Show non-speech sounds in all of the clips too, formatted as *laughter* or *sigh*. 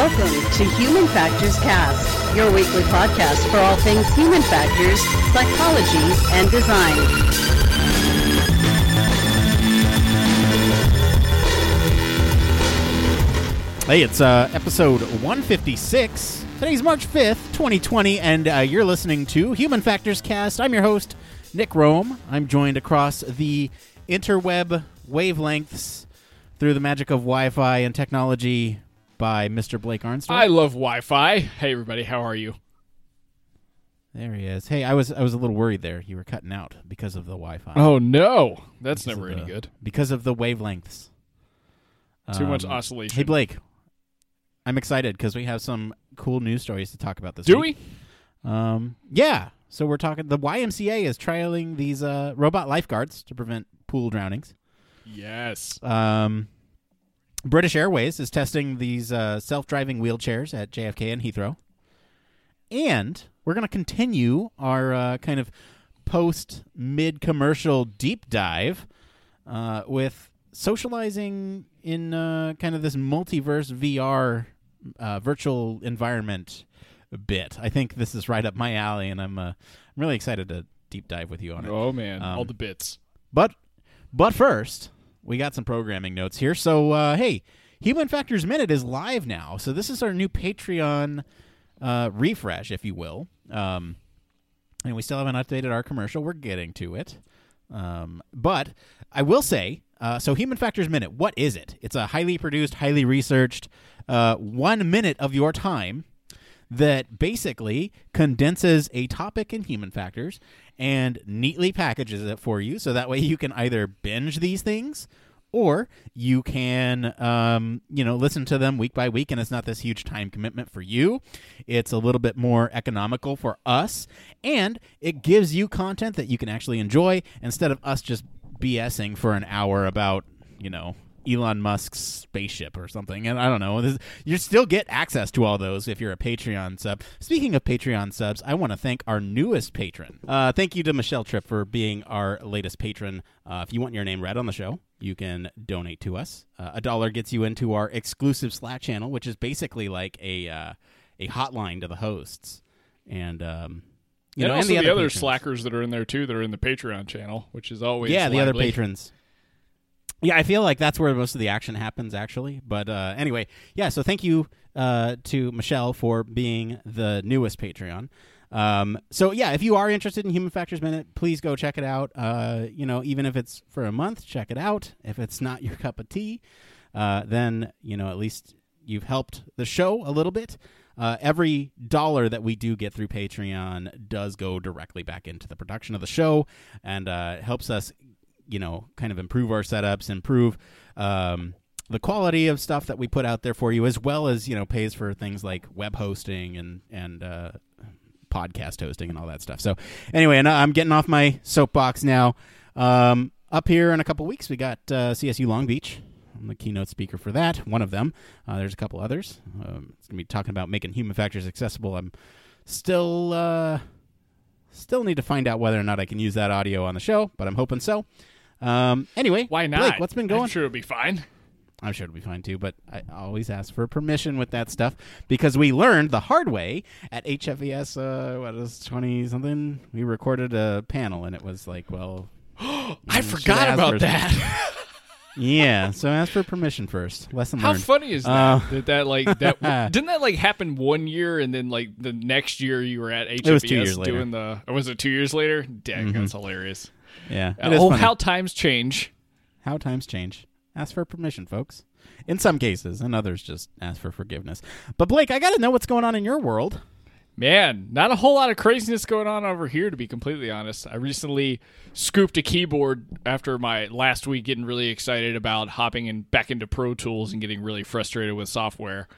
Welcome to Human Factors Cast, your weekly podcast for all things human factors, psychology, and design. Hey, it's uh, episode 156. Today's March 5th, 2020, and uh, you're listening to Human Factors Cast. I'm your host, Nick Roome. I'm joined across the interweb wavelengths through the magic of Wi Fi and technology by Mr. Blake Armstrong. I love Wi-Fi. Hey, everybody, how are you? there he is. Hey, I was I was a little worried there. You were cutting out because of the Wi Fi. Oh no, that's Because never any the- good. Because of the wavelengths. Too much Um, oscillation. Hey, Blake. I'm excited because we have some cool news stories to talk about this Do week. we? Um, yeah. So we're talking. The YMCA is trialing these uh, robot lifeguards to prevent pool drownings. Yes. Um, British Airways is testing these uh, self-driving wheelchairs at JFK and Heathrow, and we're going to continue our uh, kind of post mid-commercial deep dive uh, with socializing in uh, kind of this multiverse VR uh, virtual environment bit. I think this is right up my alley, and I'm uh, I'm really excited to deep dive with you on it. Oh man, Um, all the bits. But but first, we got some programming notes here. So uh, hey, Human Factors Minute is live now. So this is our new Patreon uh, refresh, if you will. Um, and we still haven't updated our commercial. We're getting to it. Um, but I will say, uh, so Human Factors Minute, what is it? It's a highly produced, highly researched, uh, one minute of your time that basically condenses a topic in human factors and neatly packages it for you. So that way you can either binge these things or you can um, you know listen to them week by week and it's not this huge time commitment for you. It's a little bit more economical for us and it gives you content that you can actually enjoy instead of us just bsing for an hour about you know Elon Musk's spaceship or something. And I don't know. This, you still get access to all those if you're a Patreon sub. Speaking of Patreon subs, I want to thank our newest patron. Uh, thank you to Michelle Tripp for being our latest patron. Uh, if you want your name read on the show, you can donate to us. Uh, a dollar gets you into our exclusive Slack channel, which is basically like a uh, a hotline to the hosts. And um, you and know, also and the, the, other patrons. slackers that are in there too, that are in the Patreon channel, which is always yeah, the other patrons. Yeah, I feel like that's where most of the action happens, actually. But uh, anyway, yeah. So thank you uh, to Michelle for being the newest Patreon. Um, so yeah, if you are interested in Human Factors Minute, please go check it out. Uh, you know, even if it's for a month, check it out. If it's not your cup of tea, uh, then you know at least you've helped the show a little bit. Uh, every dollar that we do get through Patreon does go directly back into the production of the show, and uh, helps us, you know, kind of improve our setups, improve um, the quality of stuff that we put out there for you, as well as you know pays for things like web hosting and and uh, podcast hosting and all that stuff. So anyway, and I'm getting off my soapbox now. Um, up here in a couple weeks, we got uh, CSU Long Beach. I'm the keynote speaker for that. One of them. Uh, there's a couple others. Um, it's gonna be talking about making human factors accessible. I'm still uh, still need to find out whether or not I can use that audio on the show, but I'm hoping so. Um, anyway, Why not? Blake, what's been going? I'm sure it'll be fine. I'm sure it'll be fine too, but I always ask for permission with that stuff because we learned the hard way at HFES. Uh, what was twenty something? We recorded a panel and it was like, well, *gasps* I forgot about that. *laughs* yeah. So ask for permission first. Lesson How learned. funny is that? Uh, that that like that *laughs* didn't that like happen one year and then like the next year you were at HFS was two years later. doing the or was it two years later? Dang, Mhm. that's hilarious. yeah. is oh, funny. how times change. how times change. Ask for permission, folks. In some cases, and others just ask for forgiveness. But Blake, I got to know what's going on in your world. Man, not a whole lot of craziness going on over here, to be completely honest. I recently scooped a keyboard after my last week getting really excited about hopping in back into Pro Tools and getting really frustrated with software.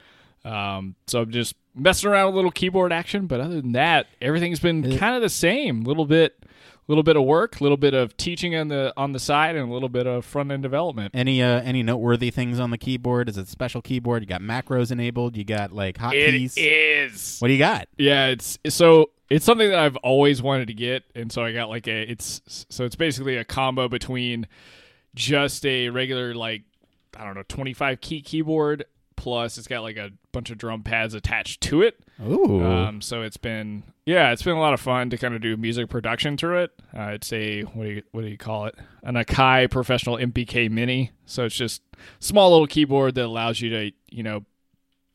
Um, so I'm just messing around with a little keyboard action, but other than that, everything's been kind of the same. A little bit, little bit of work, a little bit of teaching on the on the side, and a little bit of front end development. Any uh, any noteworthy things on the keyboard? Is it special keyboard? You got macros enabled. You got like hotkeys. It is. What do you got? Yeah, it's so it's something that I've always wanted to get, and so I got like a it's so it's basically a combo between just a regular like I don't know twenty five key keyboard Plus, it's got like a bunch of drum pads attached to it. Ooh. Um, so it's been yeah, it's been a lot of fun to kind of do music production through it. Uh, it's a what do you what do you call it? An Akai Professional MPK Mini. So it's just small little keyboard that allows you to you know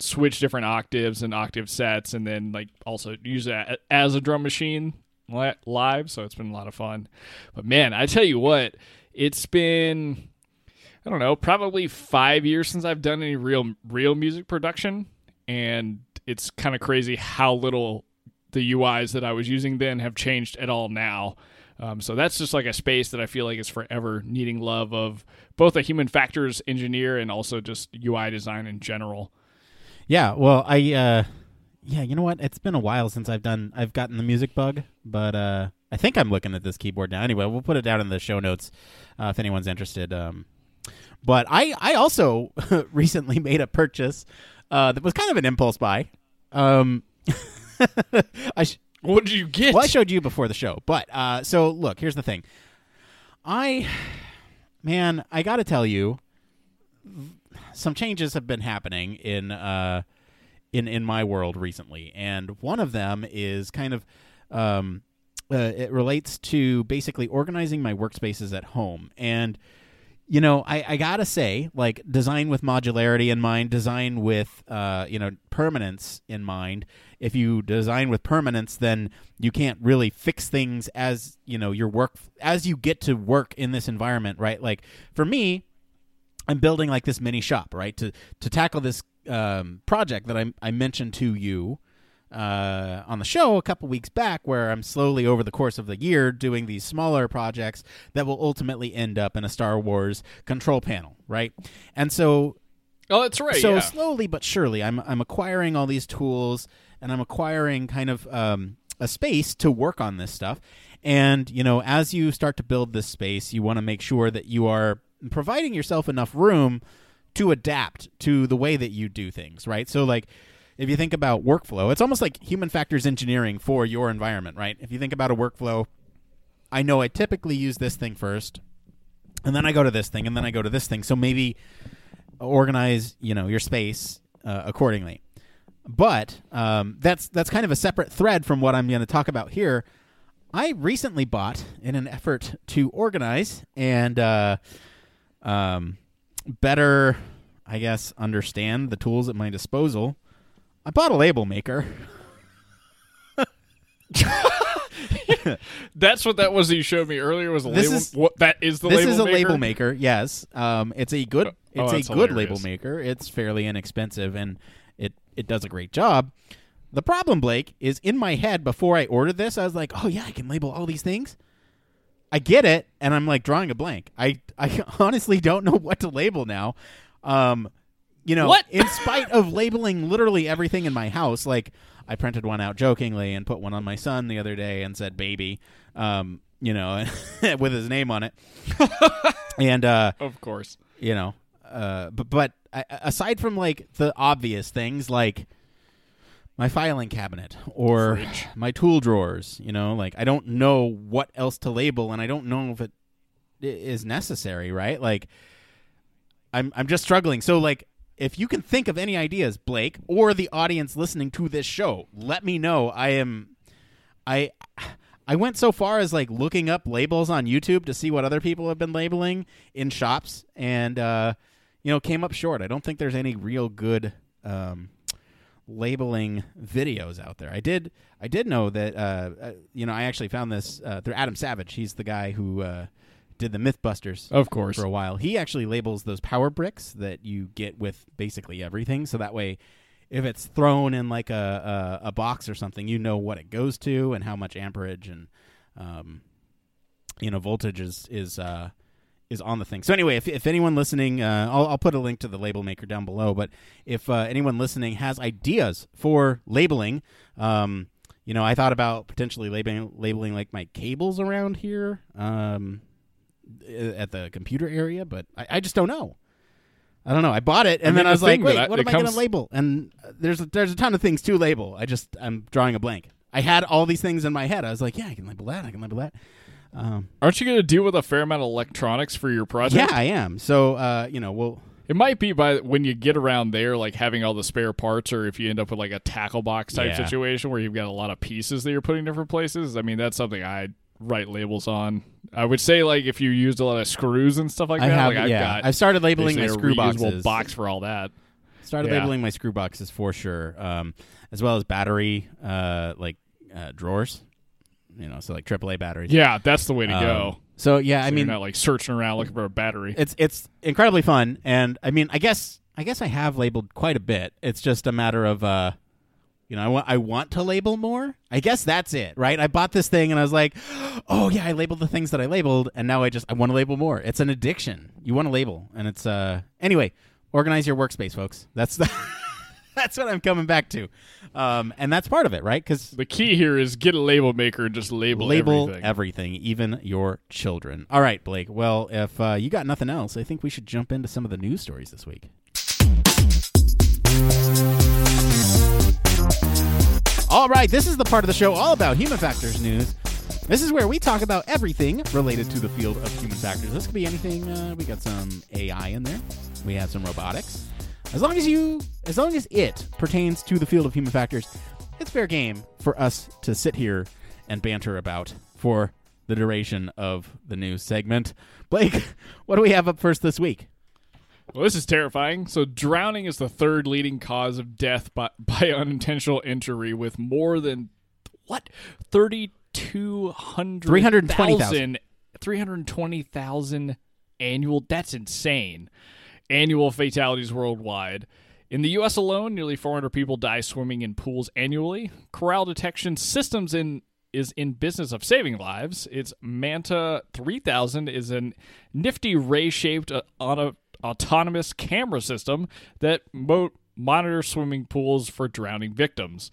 switch different octaves and octave sets, and then like also use that as a drum machine live. So it's been a lot of fun. But man, I tell you what, it's been I don't know, probably five years since I've done any real real music production, and it's kind of crazy how little the UIs that I was using then have changed at all now. Um, so that's just like a space that I feel like is forever needing love of both a human factors engineer and also just UI design in general. Yeah, well, I uh yeah, you know what? It's been a while since I've done I've gotten the music bug, but uh I think I'm looking at this keyboard now. Anyway, we'll put it down in the show notes uh, if anyone's interested. Um but I I also *laughs* recently made a purchase uh that was kind of an impulse buy. Um *laughs* I sh- What did you get? well, I showed you before the show, but uh, so look, here's the thing. I, man, I got to tell you, some changes have been happening in uh, in in my world recently, and one of them is kind of um, uh, it relates to basically organizing my workspaces at home and you know, I, I gotta say, like design with modularity in mind, design with uh, you know permanence in mind. If you design with permanence, then you can't really fix things as you know your work as you get to work in this environment, right? Like for me, I'm building like this mini shop, right? To to tackle this um, project that I I mentioned to you uh, on the show a couple weeks back, where I'm slowly over the course of the year doing these smaller projects that will ultimately end up in a Star Wars control panel, right? And so, oh, that's right. so yeah. slowly but surely, I'm I'm acquiring all these tools, and I'm acquiring kind of um, a space to work on this stuff. And you know, as you start to build this space, you want to make sure that you are providing yourself enough room to adapt to the way that you do things, right? So like if you think about workflow, it's almost like human factors engineering for your environment, right? If you think about a workflow, I know I typically use this thing first, and then I go to this thing, and then I go to this thing. So maybe organize, you know, your space uh, accordingly. But um, that's that's kind of a separate thread from what I'm going to talk about here. I recently bought, in an effort to organize and uh, um, better, I guess, understand the tools at my disposal. I bought a label maker. That's what that was that you showed me earlier. Was a This label? is- what that is the this label is a maker? label maker. Yes, um, it's a good. Oh, It's that's a good hilarious. label maker. It's fairly inexpensive and it it does a great job. The problem, Blake, is in my head before I ordered this, I was like, "Oh yeah, I can label all these things." I get it, and I'm like drawing a blank. I I *laughs* honestly don't know what to label now. Um, you know, What? in spite of labeling literally everything in my house, like I printed one out jokingly and put one on my son the other day and said "baby," um, you know, *laughs* with his name on it, *laughs* and uh, Of course. you know, uh, but but aside from like the obvious things like my filing cabinet or Fridge. *sighs* my tool drawers, you know, like I don't know what else to label, and I don't know if it is necessary, right? Like I'm I'm just struggling. So like. If you can think of any ideas, Blake, or the audience listening to this show, let me know. I am, I, I went so far as like looking up labels on YouTube to see what other people have been labeling in shops, and uh, you know, came up short. I don't think there's any real good um, labeling videos out there. I did, I did know that, uh, uh, you know, I actually found this uh, through Adam Savage. He's the guy who uh, did the MythBusters Of course. for a while. He actually labels those power bricks that you get with basically everything, so that way, if it's thrown in like a a, a box or something, you know what it goes to and how much amperage and um, you know voltage is is uh, is on the thing. So anyway, if if anyone listening, uh, I'll I'll put a link to the label maker down below. But if uh, anyone listening has ideas for labeling, um, you know, I thought about potentially labeling labeling like my cables around here. Um, at the computer area, but I, I just don't know. I don't know. I bought it, and I mean, then I the was like, "Wait, I- what am I going to label?" And uh, there's a, there's a ton of things to label. I just I'm drawing a blank. I had all these things in my head. I was like, "Yeah, I can label that. I can label that." Um, Aren't you going to deal with a fair amount of electronics for your project? yeah, I am. So uh, you know, we'll It might be by when you get around there, like having all the spare parts, or if you end up with like a tackle box type Yeah. situation where you've got a lot of pieces that you're putting different places. I mean, that's something I write labels on. I would say like if you used a lot of screws and stuff like I that. have, like I've yeah. got I've started labeling my screw boxes. box for all that. Started Yeah. labeling my screw boxes for sure, um, as well as battery uh, like uh, drawers. You know, so like AAA batteries. Yeah, that's the way to Um, go. So yeah, I mean, you're not like searching around looking for a battery. it's it's incredibly fun, and I mean, I guess I guess I have labeled quite a bit. It's just a matter of uh, you know, I want I want to label more. I guess that's it, right? I bought this thing and I was like, oh yeah, I labeled the things that I labeled, and now I just I want to label more. It's an addiction. You want to label, and it's uh anyway. Organize your workspace, folks. That's the. *laughs* That's what I'm coming back to, um, and that's part of it, right? Because the key here is get a label maker and just label, label everything. everything, even your children. All right, Blake. Well, if uh, you got nothing else, I think we should jump into some of the news stories this week. All right, this is the part of the show all about human factors news. This is where we talk about everything related to the field of human factors. This could be anything. Uh, we got some AI in there. We have some robotics. As long as you, as long as it pertains to the field of human factors, it's fair game for us to sit here and banter about for the duration of the news segment. Blake, *laughs* what do we have up first this week? Well, this is terrifying. So, drowning is the third leading cause of death by, *laughs* by unintentional injury, with more than what thirty two hundred 320,000. 320,000 annual. That's insane. Annual fatalities worldwide. In the U.S. alone, nearly 400 people die swimming in pools annually. Coral detection systems in is in business of saving lives. Its Manta 3000 is a nifty ray-shaped uh, auto- autonomous camera system that mo- monitors swimming pools for drowning victims.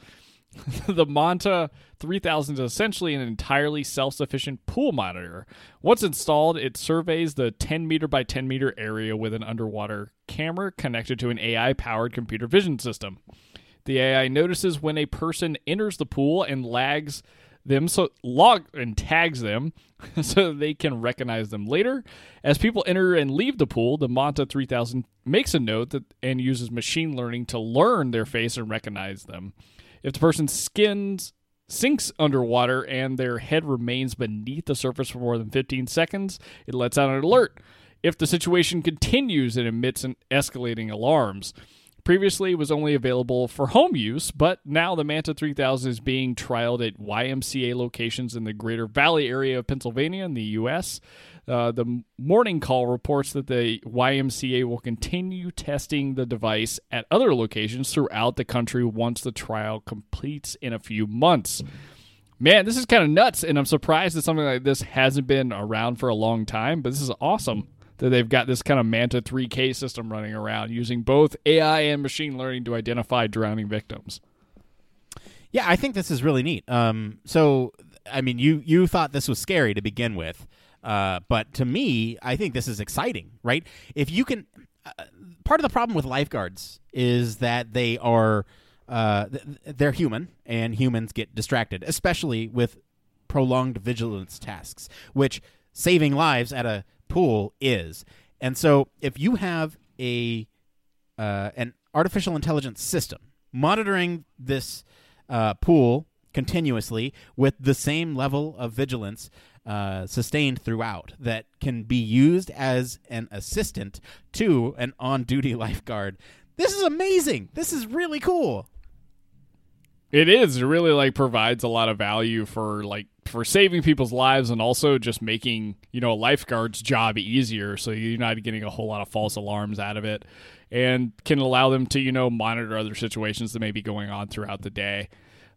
*laughs* the Manta 3000 is essentially an entirely self sufficient pool monitor. Once installed, it surveys the 10 meter by 10 meter area with an underwater camera connected to an AI powered computer vision system. The AI notices when a person enters the pool and lags them so log and tags them *laughs* so they can recognize them later. As people enter and leave the pool, the Manta 3000 makes a note that and uses machine learning to learn their face and recognize them. If the person's skin sinks underwater and their head remains beneath the surface for more than 15 seconds, it lets out an alert. If the situation continues, it emits an escalating alarms. Previously, it was only available for home use, but now the Manta 3000 is being trialed at YMCA locations in the Greater Valley area of Pennsylvania in the U.S. Uh, the Morning Call reports that the YMCA will continue testing the device at other locations throughout the country once the trial completes in a few months. Man, this is kind of nuts, and I'm surprised that something like this hasn't been around for a long time, but this is awesome that they've got this kind of Manta 3K system running around using both AI and machine learning to identify drowning victims. Yeah, I think this is really neat. Um, so, I mean, you you thought this was scary to begin with, uh, but to me, I think this is exciting. Right? If you can, uh, part of the problem with lifeguards is that they are uh, they're human, and humans get distracted, especially with prolonged vigilance tasks, which saving lives at a pool is. And so, if you have a uh, an artificial intelligence system monitoring this uh, pool continuously with the same level of vigilance uh, sustained throughout that can be used as an assistant to an on-duty *laughs* lifeguard. This is amazing. This is really cool. It is. It really like provides a lot of value for like for saving people's lives and also just making, you know, a lifeguard's job easier so you're not getting a whole lot of false alarms out of it and can allow them to, you know, monitor other situations that may be going on throughout the day.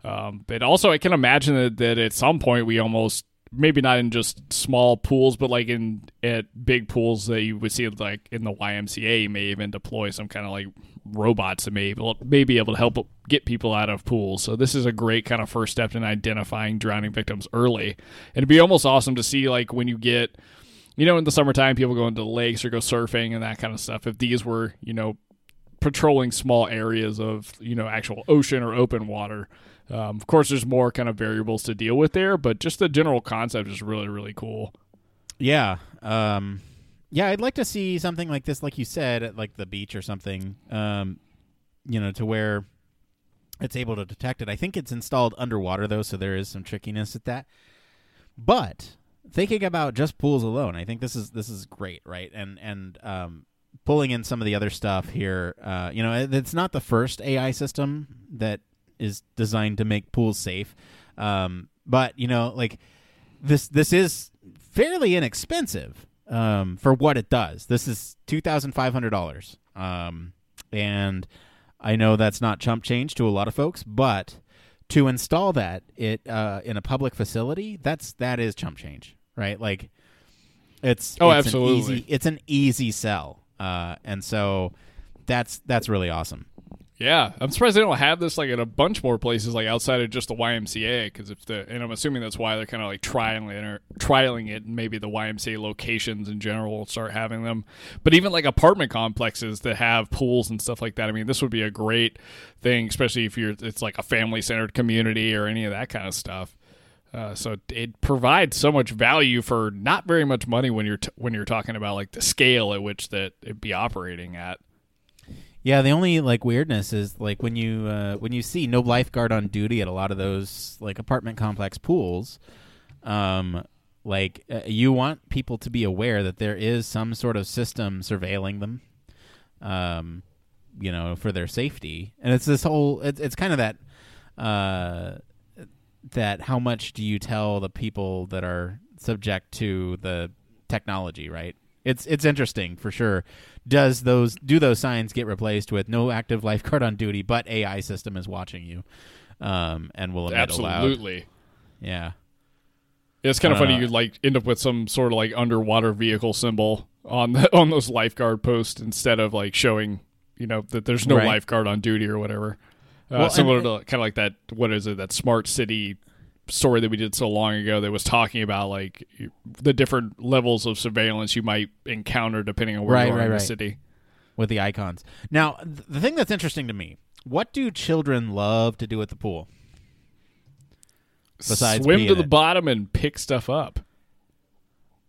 Um, but also I can imagine that, that at some point we almost maybe not in just small pools, but like in at big pools that you would see like in the YMCA, you may even deploy some kind of like robots that may may be able to help get people out of pools. So this is a great kind of first step in identifying drowning victims early. And it'd be almost awesome to see like when you get you know, in the summertime people go into lakes or go surfing and that kind of stuff. If these were, you know, patrolling small areas of, you know, actual ocean or open water. Um, of course, there's more kind of variables to deal with there, but just the general concept is really, really cool. Yeah. Um, yeah, I'd like to see something like this, like you said, at like the beach or something. Um, you know, to where it's able to detect it. I think it's installed underwater though, so there is some trickiness at that. But thinking about just pools alone, I think this is this is great, right? And and um, pulling in some of the other stuff here, uh, you know, it's not the first AI system that is designed to make pools safe, um, but you know, like this this is fairly inexpensive um, for what it does. This is two thousand five hundred dollars, um, and I know that's not chump change to a lot of folks, but to install that it uh, in a public facility, that's that is chump change, right? Like it's Oh, it's absolutely. An easy, it's an easy sell, uh, and so that's that's really awesome. Yeah, I'm surprised they don't have this like in a bunch more places, like outside of just the YMCA. Because if the and I'm assuming that's why they're kind of like trialing it, or trialing it, and maybe the YMCA locations in general will start having them. But even like apartment complexes that have pools and stuff like that. I mean, this would be a great thing, especially if you're it's like a family centered community or any of that kind of stuff. Uh, so it provides so much value for not very much money when you're t- when you're talking about like the scale at which that it be operating at. Yeah, the only like weirdness is like when you uh, when you see no lifeguard on duty at a lot of those like apartment complex pools, um, like uh, you want people to be aware that there is some sort of system surveilling them, um, you know, for their safety, and it's this whole it's it's kind of that uh, that how much do you tell the people that are subject to the technology, right? It's it's interesting for sure. Does those do those signs get replaced with no active lifeguard on duty, but AI system is watching you, um, and will emit? Absolutely. Yeah, It's kind of funny. Uh, You like end up with some sort of like underwater vehicle symbol on the, *laughs* on those lifeguard posts instead of like showing you know that there's no Right. lifeguard on duty or whatever. Uh, Well, similar and- to kind of like that. What is it? That smart city story that we did so long ago that was talking about like the different levels of surveillance you might encounter depending on where Right, you are right, in the city. with the icons. Now, th- the thing that's interesting to me: what do children love to do at the pool? Besides swim to the it. bottom and pick stuff up.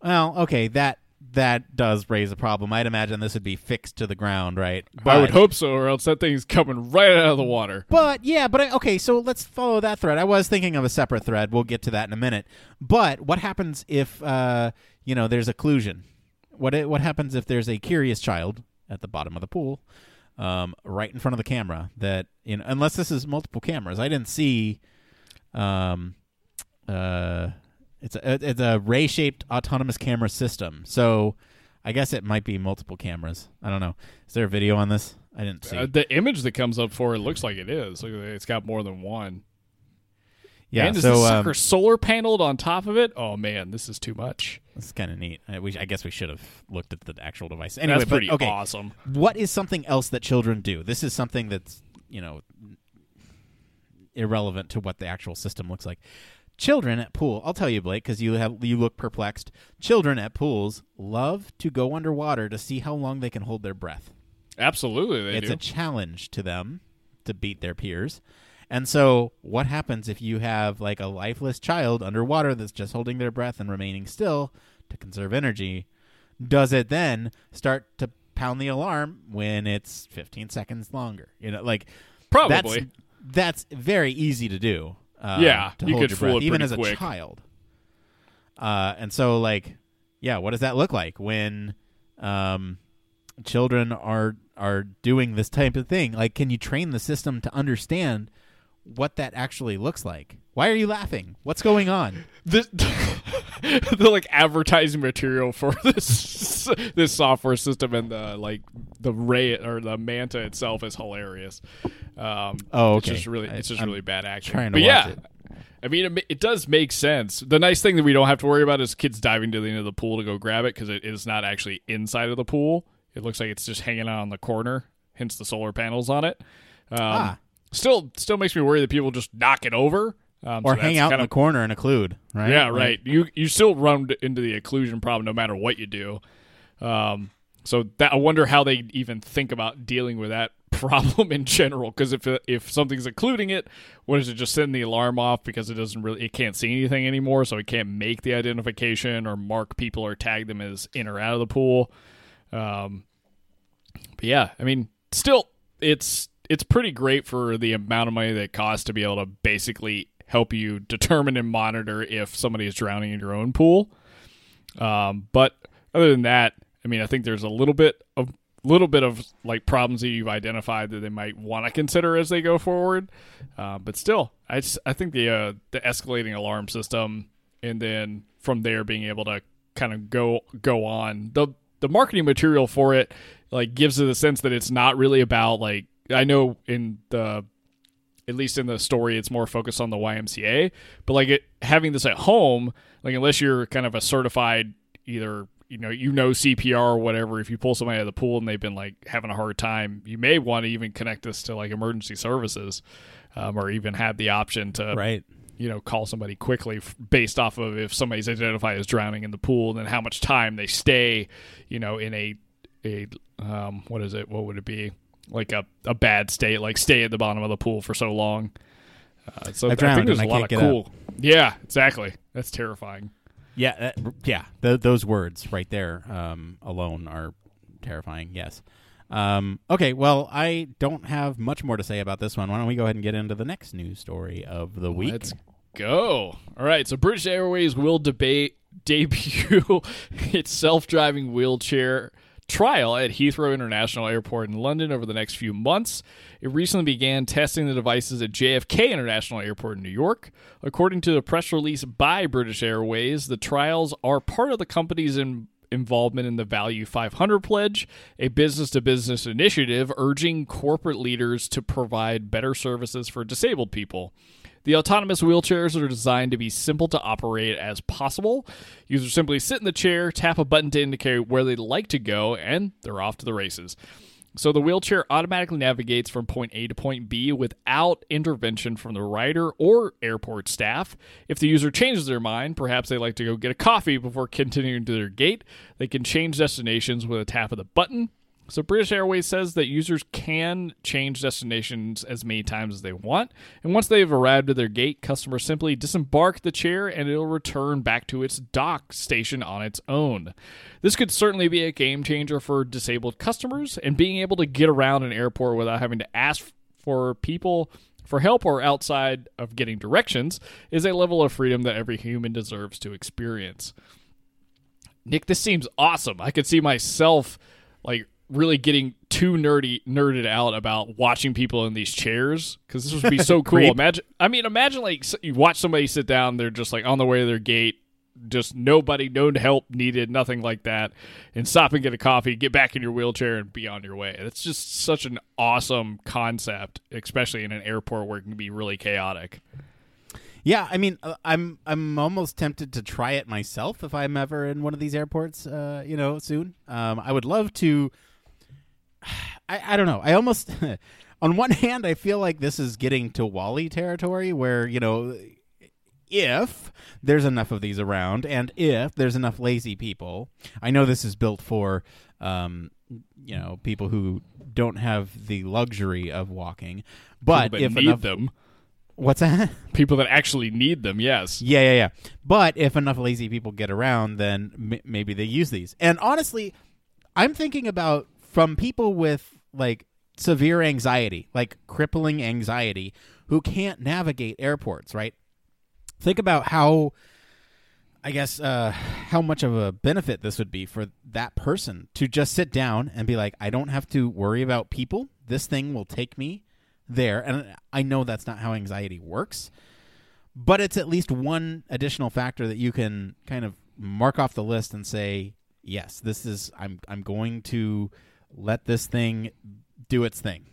Well, okay, that that does raise a problem. I'd imagine this would be fixed to the ground, right? I would hope so, or else that thing's coming right out of the water. But yeah, but I, okay, so let's follow that thread. I was thinking of a separate thread. We'll get to that in a minute. But what happens if uh, you know there's occlusion? What what happens if there's a curious child at the bottom of the pool, um, right in front of the camera? That you know, unless this is multiple cameras, I didn't see. Um, uh, it's a it's a ray shaped autonomous camera system. So I guess it might be multiple cameras. I don't know. Is there a video on this? I didn't see. Uh, the image that comes up for it looks like it is. Look at it. It's got more than one. yeah. and is so the um, sucker solar paneled on top of it? Oh man, this is too much. That's kind of neat. I, we, I guess we should have looked at the actual device. Anyway, That's but, pretty okay. awesome. What is something else that children do? This is something that's you know irrelevant to what the actual system looks like. Children at pool. I'll tell you, Blake, because you have you look perplexed. Children at pools love to go underwater to see how long they can hold their breath. Absolutely, they it's do. a challenge to them to beat their peers. And so, what happens if you have like a lifeless child underwater that's just holding their breath and remaining still to conserve energy? Does it then start to pound the alarm when it's 15 seconds longer? You know, like Probably. that's, that's very easy to do. Uh, Yeah, to you hold could fool breath, it even as a quick. child. Uh, and so, like, yeah, what does that look like when um, children are are doing this type of thing? Like, can you train the system to understand what that actually looks like? Why are you laughing? What's going on? the, *laughs* the like advertising material for *laughs* this this software system and the like the ray or the manta itself is hilarious. Um, Oh, It's okay. just really it's just I'm really bad acting. trying to but watch yeah. it. I mean, it, it does make sense. The nice thing that we don't have to worry about is kids diving to the end of the pool to go grab it because it is not actually inside of the pool. It looks like it's just hanging out on the corner, hence the solar panels on it. Um, Ah. Still, still makes me worry that people just knock it over um, Or so hang out in kind the corner and occlude, right? yeah, Like, right. You you still run into the occlusion problem no matter what you do. Um, so that I wonder how they even think about dealing with that *laughs* problem in general because if if something's occluding it, what is it just sending the alarm off because it doesn't really it can't see anything anymore, so it can't make the identification or mark people or tag them as in or out of the pool. Um, but yeah, I mean, still, it's it's pretty great for the amount of money that it costs to be able to basically help you determine and monitor if somebody is drowning in your own pool. Um, but other than that, I mean, I think there's a little bit of little bit of like problems that you've identified that they might want to consider as they go forward. Uh, but still, I just, I think the uh, the escalating alarm system, and then from there being able to kind of go go on the the marketing material for it, like gives it the sense that it's not really about like I know in the at least in the story it's more focused on the YMCA, but like it having this at home, like unless you're kind of a certified either you know you know CPR or whatever, if you pull somebody out of the pool and they've been like having a hard time, you may want to even connect this to like emergency services, um, or even have the option to Right. you know call somebody quickly f- based off of if somebody's identified as drowning in the pool and then how much time they stay, you know, in a a um, what is it? What would it be? Like a, a bad state, like stay at the bottom of the pool for so long. Uh, so I I, think there's a I lot of cool. Yeah, exactly. That's terrifying. Yeah, that, yeah. Th- those words right there um, alone are terrifying. Yes. Um, okay. Well, I don't have much more to say about this one. Why don't we go ahead and get into the next news story of the week? Let's go. All right. So British Airways will debate *laughs* debut its self-driving wheelchair trial at Heathrow International Airport in London over the next few months. It recently began testing the devices at JFK International Airport in New York. According to a press release by British Airways, the trials are part of the company's in- involvement in the Valuable 500 Pledge, a business to business initiative urging corporate leaders to provide better services for disabled people. The autonomous wheelchairs are designed to be simple to operate as possible. Users simply sit in the chair, tap a button to indicate where they'd like to go, and they're off to the races. So the wheelchair automatically navigates from point A to point B without intervention from the rider or airport staff. If the user changes their mind, perhaps they like to go get a coffee before continuing to their gate, they can change destinations with a tap of the button. So British Airways says that users can change destinations as many times as they want, and once they've arrived at their gate, customers simply disembark the chair and it'll return back to its dock station on its own. This could certainly be a game changer for disabled customers, and being able to get around an airport without having to ask for people for help or outside of getting directions is a level of freedom that every human deserves to experience. Nick, this seems awesome. I could see myself like really getting too nerdy nerded out about watching people in these chairs because this would be so *laughs* cool. Imagine, I mean, imagine like you watch somebody sit down, they're just like on the way to their gate, just nobody, no help needed, nothing like that, and stop and get a coffee, get back in your wheelchair, and be on your way. It's just such an awesome concept, especially in an airport where it can be really chaotic. Yeah, I mean, uh, I'm I'm almost tempted to try it myself if I'm ever in one of these airports. Uh, you know, soon. Um, I would love to. I I don't know. I almost. *laughs* on one hand, I feel like this is getting to WALL-E territory, where you know, if there's enough of these around, and if there's enough lazy people, I know this is built for. Um, you know, people who don't have the luxury of walking, but if need enough, them, what's that? *laughs* people that actually need them, yes. Yeah, yeah, yeah. But if enough lazy people get around, then m- maybe they use these. And honestly, I'm thinking about from people with like severe anxiety, like crippling anxiety, who can't navigate airports, right? Think about how I guess uh, how much of a benefit this would be for that person to just sit down and be like, I don't have to worry about people. This thing will take me there. And I know that's not how anxiety works, but it's at least one additional factor that you can kind of mark off the list and say, yes, this is I'm I'm going to let this thing do its thing.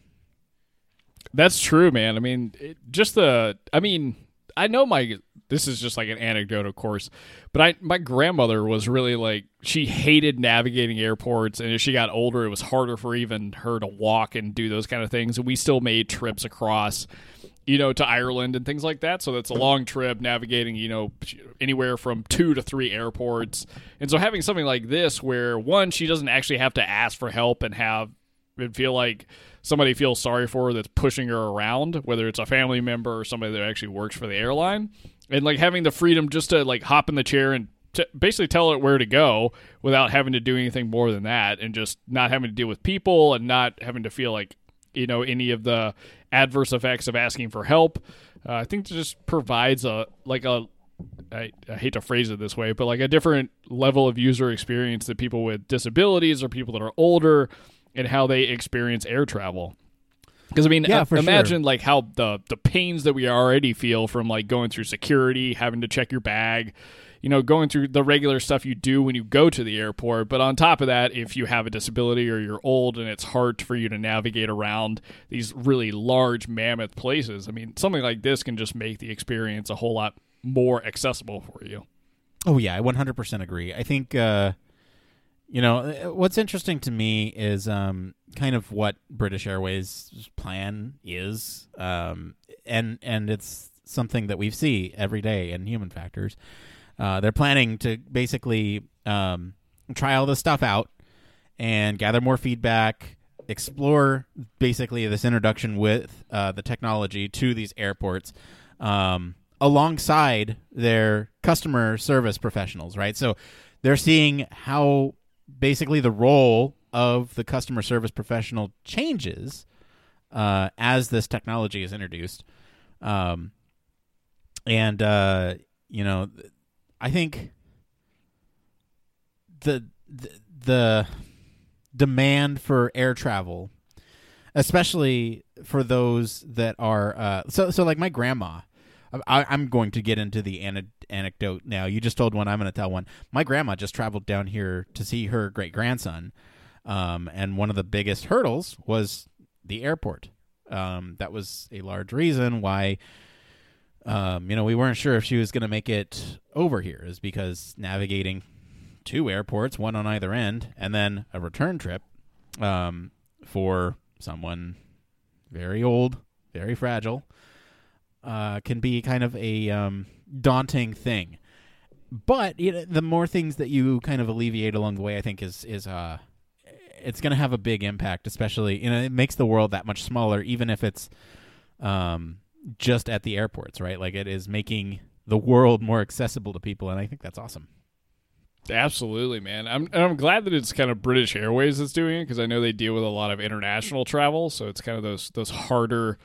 That's true, man. I mean, it, just the. I mean, I know my. This is just like an anecdote, of course, but I my grandmother was really like she hated navigating airports, and as she got older, it was harder for even her to walk and do those kind of things. And we still made trips across, you know, to Ireland and things like that. So that's a long trip navigating, you know, anywhere from two to three airports. And so having something like this, where one, she doesn't actually have to ask for help and have and feel like somebody feels sorry for her that's pushing her around, whether it's a family member or somebody that actually works for the airline, and like having the freedom just to like hop in the chair and t- basically tell it where to go without having to do anything more than that, and just not having to deal with people and not having to feel like you know any of the adverse effects of asking for help. Uh, I think it just provides a like a I, I, hate to phrase it this way, but like a different level of user experience that people with disabilities or people that are older and how they experience air travel. Because I mean, Yeah, uh, imagine like how the the pains that we already feel from like going through security, having to check your bag, you know, going through the regular stuff you do when you go to the airport. But on top of that, if you have a disability or you're old and it's hard for you to navigate around these really large mammoth places, I mean, something like this can just make the experience a whole lot more accessible for you. Oh yeah, I 100% agree. I think uh, you know uh, what's interesting to me is um, kind of what British Airways' plan is, um, and and it's something that we see every day in Human Factors. Uh, they're planning to basically um, try all this stuff out and gather more feedback, explore basically this introduction with uh, the technology to these airports. Um, alongside their customer service professionals, right? So they're seeing how basically the role of the customer service professional changes uh, as this technology is introduced. Um, and, uh, you know, I think the, the, the demand for air travel, especially for those that are, uh, so, so like my grandma, I, I'm going to get into the ane- anecdote now. You just told one. I'm going to tell one. My grandma just traveled down here to see her great grandson, um, and one of the biggest hurdles was the airport. Um, that was a large reason why, um, you know, we weren't sure if she was going to make it over here, is because navigating two airports, one on either end, and then a return trip um, for someone very old, very fragile uh, can be kind of a um, daunting thing. But you know, the more things that you kind of alleviate along the way, I think is is uh, it's going to have a big impact. Especially, you know, it makes the world that much smaller, even if it's um, just at the airports, right? Like it is making the world more accessible to people, and I think that's awesome. Absolutely, man. I'm and I'm glad that it's kind of British Airways that's doing it because I know they deal with a lot of international travel, so it's kind of those those harder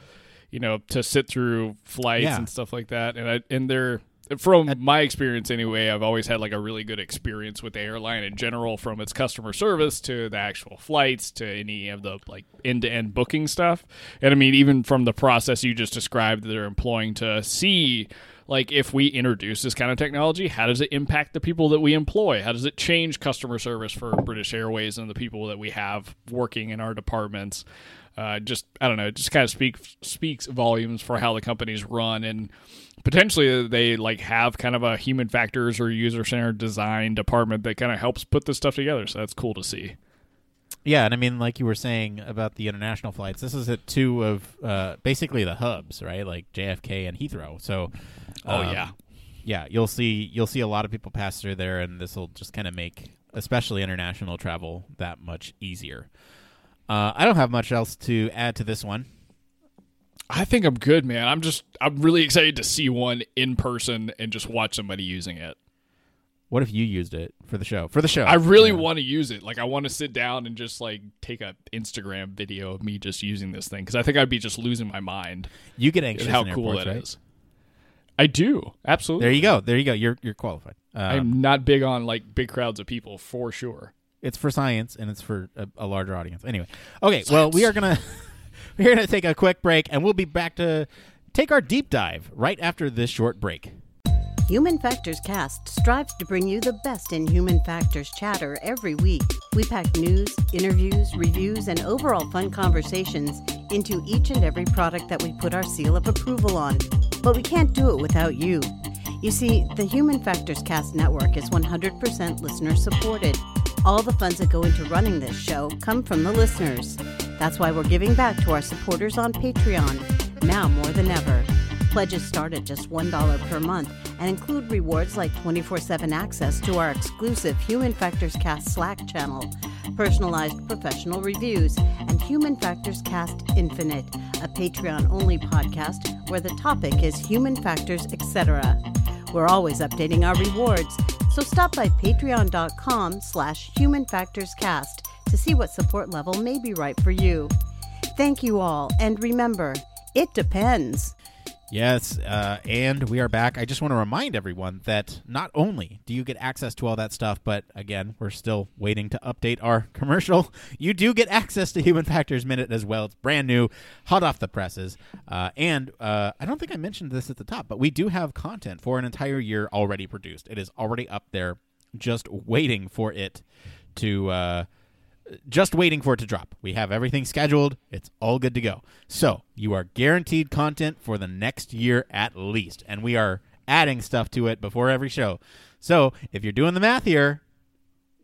you know, to sit through flights Yeah. and stuff like that. And I and they're from my experience anyway, I've always had like a really good experience with the airline in general, from its customer service to the actual flights to any of the like end to end booking stuff. And I mean, even from the process you just described that they're employing to see like if we introduce this kind of technology, how does it impact the people that we employ? How does it change customer service for British Airways and the people that we have working in our departments? Uh, just I don't know, it just kind of speaks speaks volumes for how the companies run and potentially they like have kind of a human factors or user centered design department that kind of helps put this stuff together. So that's cool to see. Yeah, and I mean, like you were saying about the international flights, this is at two of uh, basically the hubs, right? Like JFK and Heathrow. So, Oh um, yeah. yeah, you'll see you'll see a lot of people pass through there, and this will just kind of make, especially international travel, that much easier. Uh, I don't have much else to add to this one. I think I'm good, man. I'm just I'm really excited to see one in person and just watch somebody using it. What if you used it for the show? For the show, I really know? want to use it. Like I want to sit down and just like take a Instagram video of me just using this thing because I think I'd be just losing my mind You get anxious. how cool it right? is. I do absolutely. There you go. There you go. You're you're qualified. Um, I'm not big on like big crowds of people for sure. It's for science and it's for a, a larger audience. Anyway, okay. Well, we are gonna *laughs* we're gonna take a quick break, and we'll be back to take our deep dive right after this short break. Human Factors Cast strives to bring you the best in human factors chatter every week. We pack news, interviews, reviews, and overall fun conversations into each and every product that we put our seal of approval on. But we can't do it without you. You see, the Human Factors Cast network is 100% listener supported. All the funds that go into running this show come from the listeners. That's why we're giving back to our supporters on Patreon, now more than ever. Pledges start at just $1 per month and include rewards like 24 7 access to our exclusive Human Factors Cast Slack channel, personalized professional reviews, and Human Factors Cast Infinite, a Patreon only podcast where the topic is human factors, etc. We're always updating our rewards, so stop by patreon.com slash humanfactorscast to see what support level may be right for you. Thank you all, and remember, it depends. Yes, uh, and we are back. I just want to remind everyone that not only do you get access to all that stuff, but again, we're still waiting to update our *laughs* commercial. You do get access to Human Factors Minute as well. It's brand new, hot off the presses. Uh, and uh, I don't think I mentioned this at the top, but we do have content for an entire year already produced. It is already up there, just waiting for it to uh, just waiting for it to drop. We have everything scheduled. It's all good to go. So you are guaranteed content for the next year at least. And we are adding stuff to it before every show. So if you're doing the math here,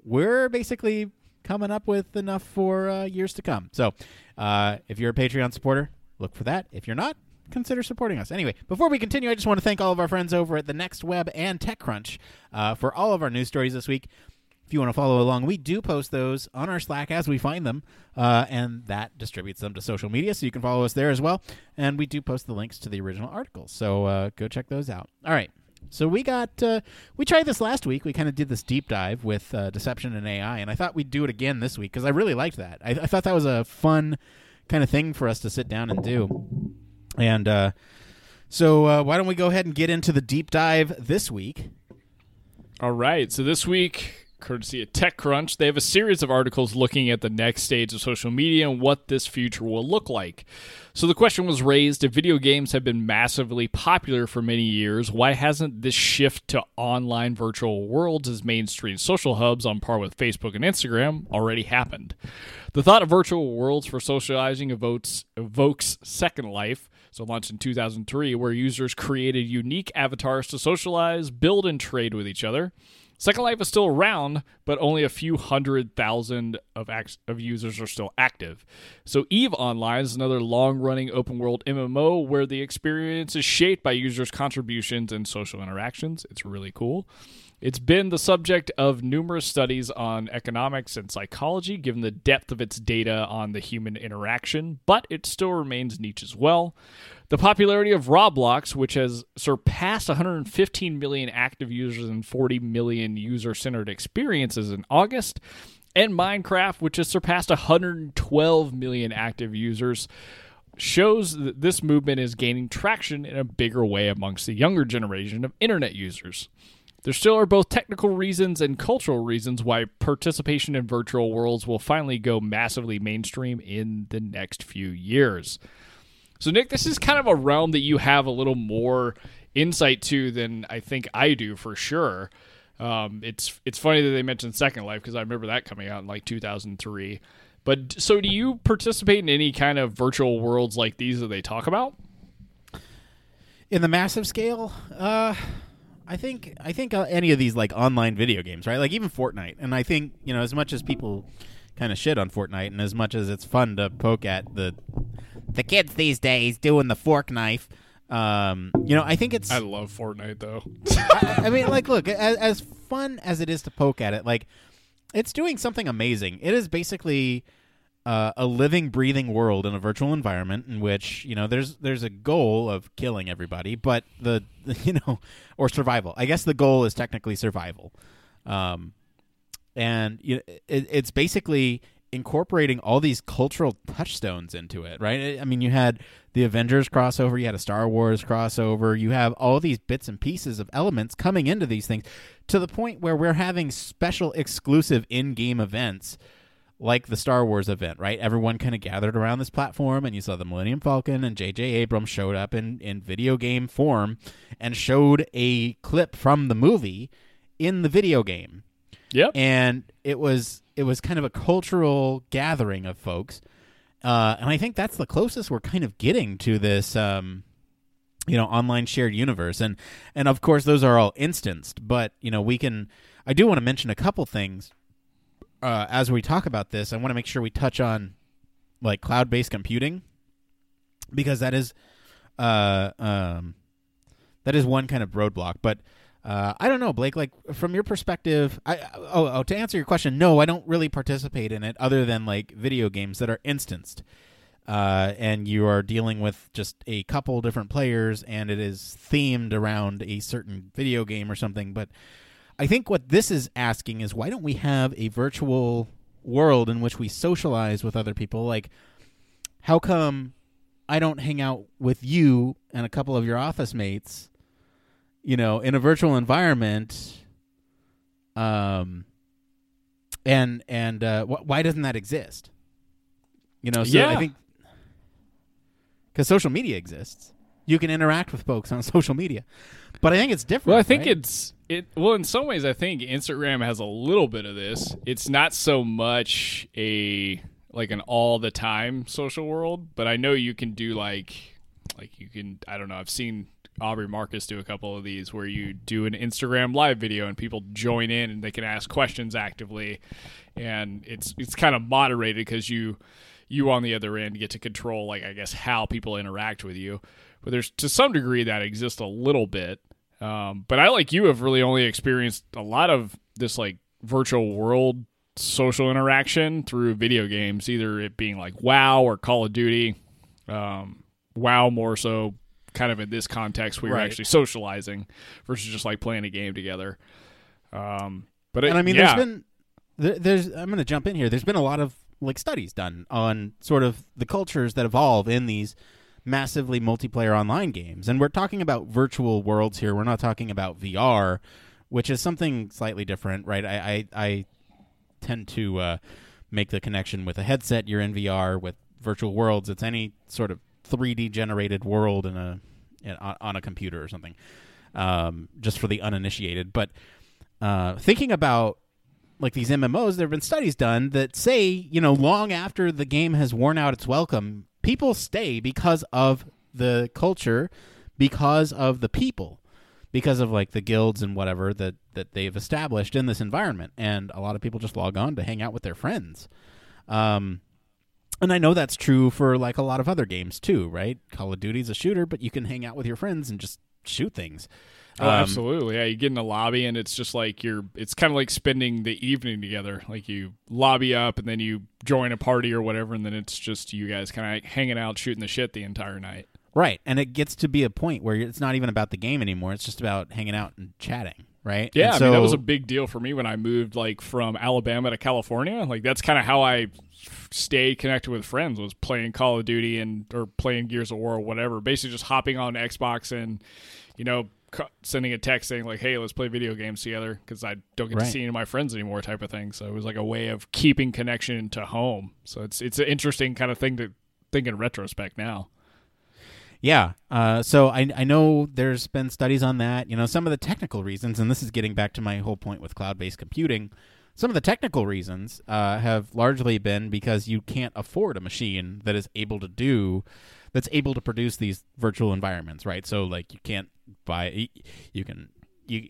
we're basically coming up with enough for uh, years to come. So uh, if you're a Patreon supporter, look for that. If you're not, consider supporting us. Anyway, before we continue, I just want to thank all of our friends over at the Next Web and TechCrunch uh, for all of our news stories this week if you want to follow along, we do post those on our Slack as we find them, uh, and that distributes them to social media, so you can follow us there as well. And we do post the links to the original articles, so uh, go check those out. All right. So we got uh, we tried this last week. We kind of did this deep dive with uh, deception and AI, and I thought we'd do it again this week because I really liked that. I, I, thought that was a fun kind of thing for us to sit down and do. And uh, so uh, why don't we go ahead and get into the deep dive this week? All right. So this week courtesy of TechCrunch. They have a series of articles looking at the next stage of social media and what this future will look like. So the question was raised if video games have been massively popular for many years, why hasn't this shift to online virtual worlds as mainstream social hubs on par with Facebook and Instagram already happened? The thought of virtual worlds for socializing evokes, evokes Second Life, so launched in 2003, where users created unique avatars to socialize, build, and trade with each other. Second Life is still around, but only a few hundred thousand of of users are still active. So Eve Online is another long-running open-world MMO where the experience is shaped by users' contributions and social interactions. It's really cool. It's been the subject of numerous studies on economics and psychology, given the depth of its data on the human interaction, but it still remains niche as well. The popularity of Roblox, which has surpassed 115 million active users and 40 million user centered experiences in August, and Minecraft, which has surpassed 112 million active users, shows that this movement is gaining traction in a bigger way amongst the younger generation of internet users. There still are both technical reasons and cultural reasons why participation in virtual worlds will finally go massively mainstream in the next few years. So, Nick, this is kind of a realm that you have a little more insight to than I think I do for sure. Um, it's it's funny that they mentioned Second Life because I remember that coming out in like 2003. But so, do you participate in any kind of virtual worlds like these that they talk about? In the massive scale, uh, I think I think uh, any of these like online video games, right? Like even Fortnite, and I think you know as much as people kind of shit on Fortnite, and as much as it's fun to poke at the the kids these days doing the fork knife. Um, you know, I think it's. I love Fortnite though. *laughs* I, I, mean, like, look, as, as fun as it is to poke at it, like, it's doing something amazing. It is basically uh, a living, breathing world in a virtual environment in which you know there's there's a goal of killing everybody, but the *laughs* you know or survival. I guess the goal is technically survival. Um, and you know, it, it's basically incorporating all these cultural touchstones into it, right? I mean, you had the Avengers crossover, you had a Star Wars crossover, you have all these bits and pieces of elements coming into these things to the point where we're having special exclusive in-game events like the Star Wars event, right? Everyone kind of gathered around this platform and you saw the Millennium Falcon and JJ Abrams showed up in in video game form and showed a clip from the movie in the video game. Yep. And it was it was kind of a cultural gathering of folks, uh, and I think that's the closest we're kind of getting to this, um, you know, online shared universe. And and of course, those are all instanced, but you know, we can. I do want to mention a couple things uh, as we talk about this. I want to make sure we touch on like cloud based computing because that is uh, um, that is one kind of roadblock, but uh, I don't know, Blake. Like from your perspective, I oh, oh to answer your question, no, I don't really participate in it other than like video games that are instanced, uh, and you are dealing with just a couple different players, and it is themed around a certain video game or something. But I think what this is asking is why don't we have a virtual world in which we socialize with other people? Like, how come I don't hang out with you and a couple of your office mates? you know, in a virtual environment, um, and and uh, wh- why doesn't that exist? You know, so Yeah. I think because social media exists, you can interact with folks on *laughs* social media, but I think it's different. Well, I think right? it's it. Well, in some ways, I think Instagram has a little bit of this. It's not so much a like an all the time social world, but I know you can do like like you can. I don't know. I've seen Aubrey Marcus do a couple of these where you do an Instagram live video and people join in and they can ask questions actively, and it's it's kind of moderated because you you on the other end get to control like I guess how people interact with you. But there's to some degree that exists a little bit. Um, but I like you have really only experienced a lot of this like virtual world social interaction through video games, either it being like WoW or Call of Duty. Um, WoW more so kind of in this context where you're Right. actually socializing versus just like playing a game together. Um, but it, and I mean, yeah. there's been there, there's I'm going to jump in here. There's been a lot of like studies done on sort of the cultures that evolve in these massively multiplayer online games, and we're talking about virtual worlds here. We're not talking about VR, which is something slightly different, right? I I, I tend to uh, make the connection with a headset. You're in VR with virtual worlds. It's any sort of 3D generated world in a in, on, a computer or something. Um, just for the uninitiated, but uh, thinking about like these MMOs, there have been studies done that say, you know, long after the game has worn out its welcome, people stay because of the culture, because of the people, because of like the guilds and whatever that that they've established in this environment, and a lot of people just log on to hang out with their friends. Um, and I know that's true for like a lot of other games too, right? Call of Duty's a shooter, but you can hang out with your friends and just shoot things. Oh, Um, absolutely. Yeah, you get in the lobby and it's just like you're it's kind of like spending the evening together. Like you lobby up and then you join a party or whatever and then it's just you guys kind of like hanging out shooting the shit the entire night. Right, and it gets to be a point where it's not even about the game anymore. It's just about hanging out and chatting, right? Yeah, And I mean that was a big deal for me when I moved like from Alabama to California. Like that's kind of how I stayed connected with friends was playing Call of Duty and or playing Gears of War or whatever. Basically just hopping on Xbox and you know sending a text saying like, "Hey, let's play video games together" because I don't get Right. to see any of my friends anymore, type of thing. So it was like a way of keeping connection to home. So it's it's an interesting kind of thing to think in retrospect now. Yeah. Uh, so I, I know there's been studies on that. You know, some of the technical reasons, and this is getting back to my whole point with cloud based computing. Some of the technical reasons uh, have largely been because you can't afford a machine that is able to do, that's able to produce these virtual environments, right? So like you can't buy, you can you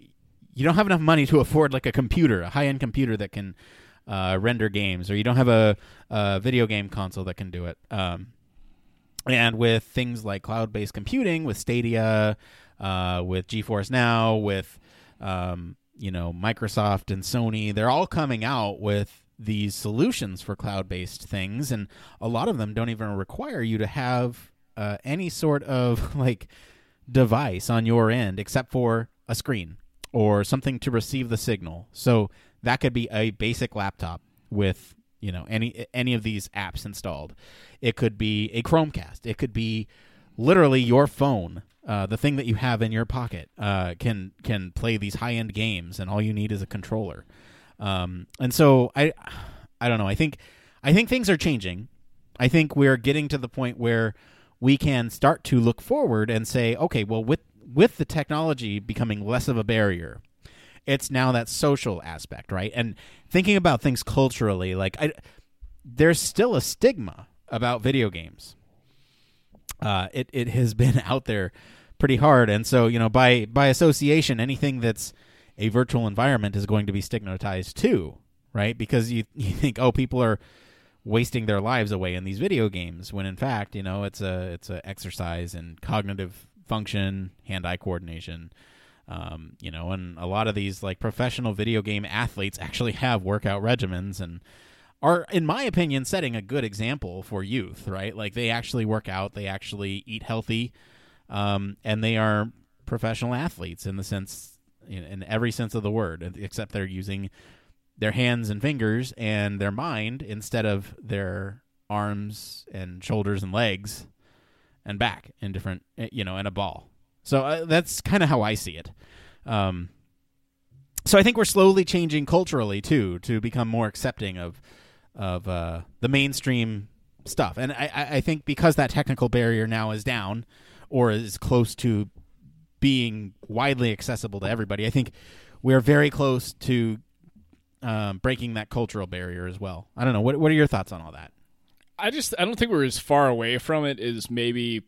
you don't have enough money to afford like a computer, a high end computer that can uh, render games, or you don't have a, a video game console that can do it. Um, and with things like cloud-based computing, with Stadia, uh, with GeForce Now, with um, you know Microsoft and Sony, they're all coming out with these solutions for cloud-based things, and a lot of them don't even require you to have uh, any sort of *laughs* like device on your end except for a screen or something to receive the signal. So that could be a basic laptop with you know any any of these apps installed. It could be a Chromecast. It could be literally your phone. Uh, the thing that you have in your pocket uh, can can play these high end games, and all you need is a controller. Um, and so I I don't know. I think I think things are changing. I think we're getting to the point where we can start to look forward and say, okay, well, with with the technology becoming less of a barrier, it's now that social aspect, right? And thinking about things culturally, like I, there's still a stigma about video games. Uh, it it has been *laughs* out there pretty hard, and so you know by by association, anything that's a virtual environment is going to be stigmatized too, right? Because you *laughs* you think, oh, people are wasting their lives away in these video games, when in fact, you know, it's a it's a exercise in cognitive function, hand eye coordination, Um, you know, and a lot of these like professional video game athletes *laughs* actually have workout regimens and are, in my opinion, setting a good example for youth. Right, like they actually work out, they actually eat healthy, um, and they are professional athletes in the sense, in, in every sense of the word, except they're using their hands and fingers and their mind instead of their arms and shoulders and legs and back in different, eh, you know, and a ball. So uh, that's kind of how I see it. Um, so I think we're slowly changing culturally too to become more accepting of of uh, the mainstream stuff, and I, I think because that technical barrier now is down or is close to being widely accessible to everybody, I think we're very close to um, breaking that cultural barrier as well. I don't know. What What are your thoughts on all that? I just I don't think we're as far away from it as maybe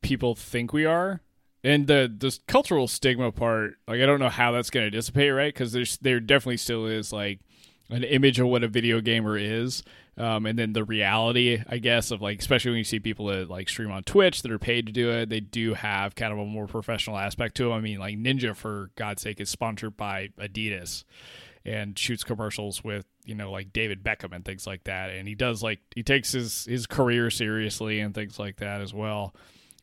people think we are. And the the cultural stigma part, like I don't know how that's going to dissipate, right? Because there's there definitely still is like an image of what a video gamer is, um, and then the reality, I guess, of like especially when you see people that like stream on Twitch that are paid to do it, they do have kind of a more professional aspect to them. I mean, like Ninja, for God's sake, is sponsored by Adidas and shoots commercials with you know like David Beckham and things like that. And he does like he takes his his career seriously and things like that as well.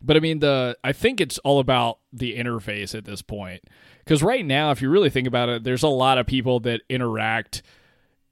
But I mean the I think it's all about the interface at this point. Cuz right now if you really think about it there's a lot of people that interact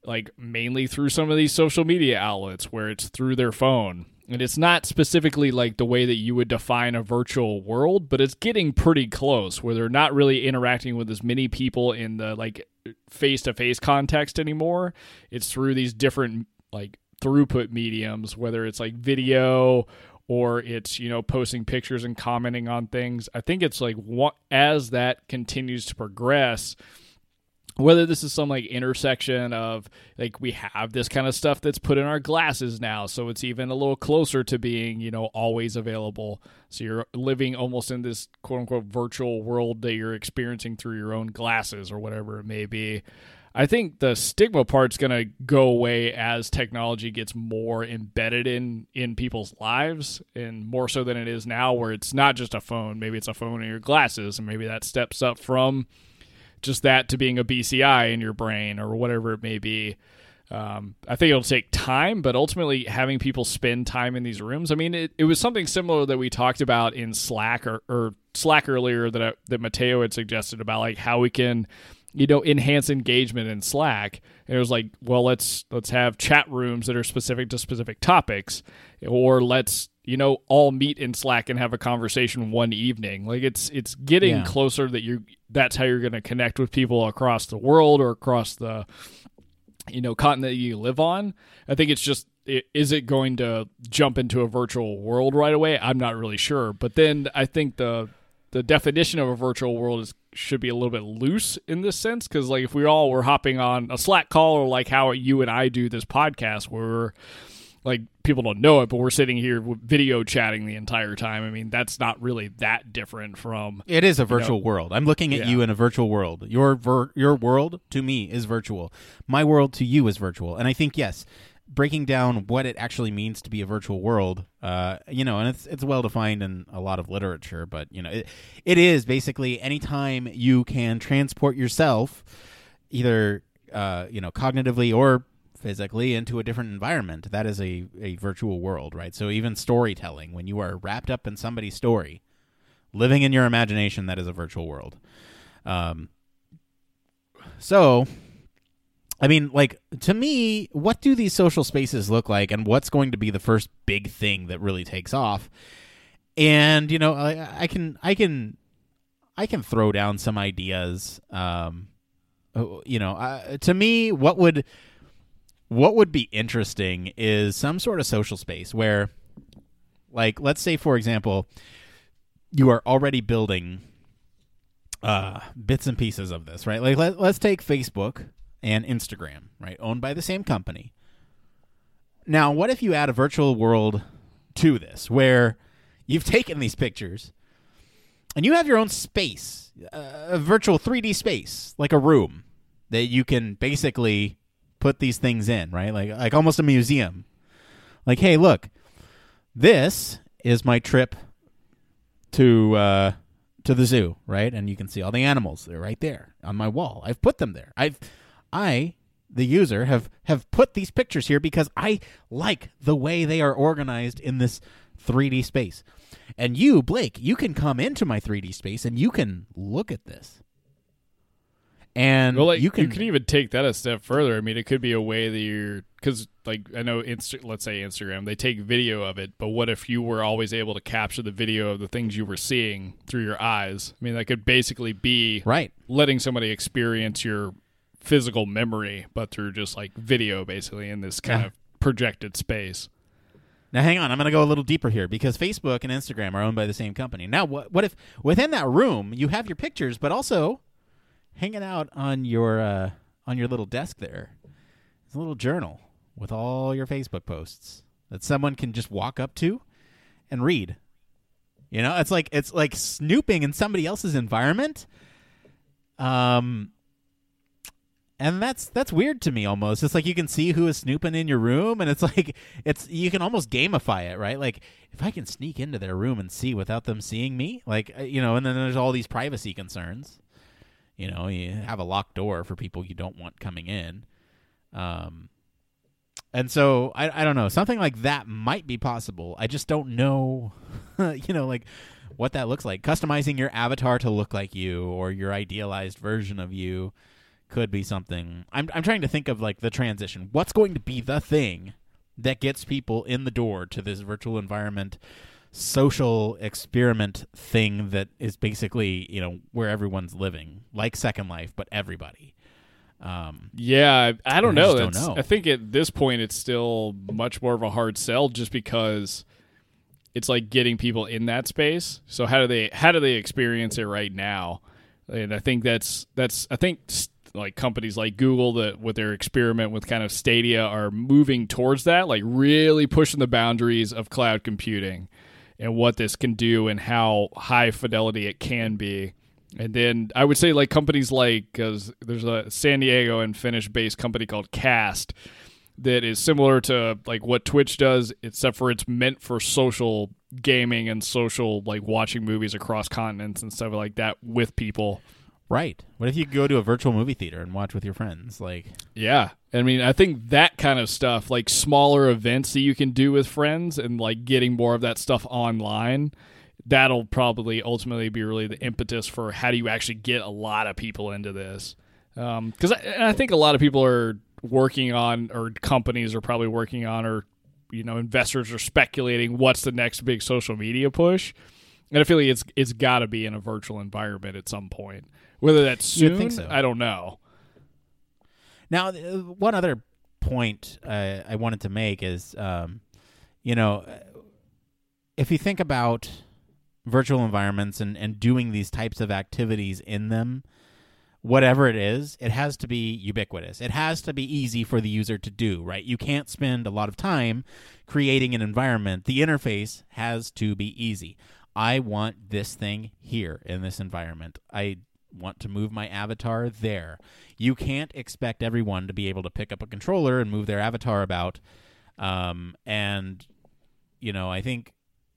like mainly through some of these social media outlets where it's through their phone. And it's not specifically like the way that you would define a virtual world, but it's getting pretty close where they're not really interacting with as many people in the like face to face context anymore. It's through these different like throughput mediums, whether it's like video or it's you know posting pictures and commenting on things. I think it's like what as that continues to progress whether this is some like intersection of like we have this kind of stuff that's put in our glasses now so it's even a little closer to being you know always available. So you're living almost in this quote unquote virtual world that you're experiencing through your own glasses or whatever it may be. I think the stigma part's going to go away as technology gets more embedded in in people's lives and more so than it is now where it's not just a phone. Maybe it's a phone in your glasses and maybe that steps up from just that to being a BCI in your brain or whatever it may be. Um, I think it'll take time, but ultimately having people spend time in these rooms. I mean, it, it was something similar that we talked about in Slack or, or Slack earlier that I, that Mateo had suggested about like how we can, you know, enhance engagement in Slack. And it was like, well, let's let's have chat rooms that are specific to specific topics, or let's you know all meet in slack and have a conversation one evening. Like it's it's getting yeah. closer that you that's how you're going to connect with people across the world or across the you know continent you live on. I think it's just is it going to jump into a virtual world right away? I'm not really sure. But then i think the the definition of a virtual world is should be a little bit loose in this sense because like if we all were hopping on a slack call or like how you and i do this podcast where we're like people don't know it, but we're sitting here video chatting the entire time. I mean, that's not really that different from. It is a virtual you know, world. I'm looking at yeah. you in a virtual world. Your ver- your world to me is virtual. My world to you is virtual. And I think yes, breaking down what it actually means to be a virtual world, uh, you know, and it's it's well defined in a lot of literature, but you know, it it is basically anytime you can transport yourself, either uh, you know, cognitively or physically into a different environment. That is a, a virtual world, right? So even storytelling, when you are wrapped up in somebody's story, living in your imagination, that is a virtual world. Um, so, I mean, like to me, what do these social spaces look like, and what's going to be the first big thing that really takes off? And you know, I, I can, I can, I can throw down some ideas. Um, oh, you know, uh, to me, what would what would be interesting is some sort of social space where like let's say for example you are already building uh bits and pieces of this right? Like let, let's take facebook and instagram right? Owned by the same company. Now what if you add a virtual world to this where you've *laughs* taken these pictures and you have your own space a virtual 3d space like a room that you can basically put these things in, right? Like like almost a museum. Like, hey, look, this is my trip to uh, to the zoo, right? And you can see all the animals. They're right there on my wall. I've put them there. I've I the user have have put these pictures here because I like the way they are organized in this 3D space. And you, Blake, you can come into my 3D space and you can look at this. And Well, like you can, even take that a step further. I mean, it could be a way that you're because, like, I know, Insta- let's say Instagram, they take video of it. But what if you were always able to capture the video of the things you were seeing through your eyes? I mean, that could basically be right. letting somebody experience your physical memory, but through just like video, basically in this kind Yeah. of projected space. Now, hang on. I'm going to go a little deeper here because Facebook and Instagram are owned by the same company. Now, what, what if within that room you have your pictures, but also hanging out on your uh, on your little desk there is a little journal with all your Facebook posts that someone can just walk up to and read. You know, it's like it's like snooping in somebody else's environment. Um, and that's that's weird to me almost it's like you can see who is snooping in your room and it's *laughs* like it's you can almost gamify it right like if i can sneak into their room and see without them seeing me like uh, you know and then there's all these privacy concerns you know you have a locked door for people you don't want coming in um and so I, I don't know something like that might be possible i just don't know *laughs* you know like what that looks like customizing your avatar to look like you or your idealized version of you could be something. I'm I'm trying to think of like the transition. What's going to be the thing that gets people in the door to this virtual environment social experiment thing that is basically, you know, where everyone's living, like Second Life, but everybody. Um, Yeah, I, I don't know. don't know. I think at this point it's still much more of a hard sell, just because it's like getting people in that space. So how do they how do they experience it right now? And I think that's that's I think like companies like Google that with their experiment with kind of Stadia are moving towards that, like really pushing the boundaries of cloud computing and what this can do and how high fidelity it can be. And then I would say like companies like because there's a San Diego and Finnish based company called Kast that is similar to like what Twitch does, except for it's meant for social gaming and social like watching movies across continents and stuff like that with people. Right. What if you go to a virtual movie theater and watch with your friends? Like, Yeah. I mean, I think that kind of stuff, like smaller events that you can do with friends and like getting more of that stuff online, that'll probably ultimately be really the impetus for how do you actually get a lot of people into this. Um, because I, I think a lot of people are working on, or companies are probably working on, or, you know, investors are speculating what's the next big social media push. And I feel like it's it's got to be in a virtual environment at some point. Whether that's soon, so. I don't know. Now, uh, one other point uh, I wanted to make is, um, you know, uh, if you think about virtual environments and, and doing these types of activities in them, whatever it is, it has to be ubiquitous. It has to be easy for the user to do, right? You can't spend a lot of time creating an environment. The interface has to be easy. I want this thing here in this environment. I want to move my avatar there. You can't expect everyone to be able to pick up a controller and move their avatar about. Um, and, you know, I think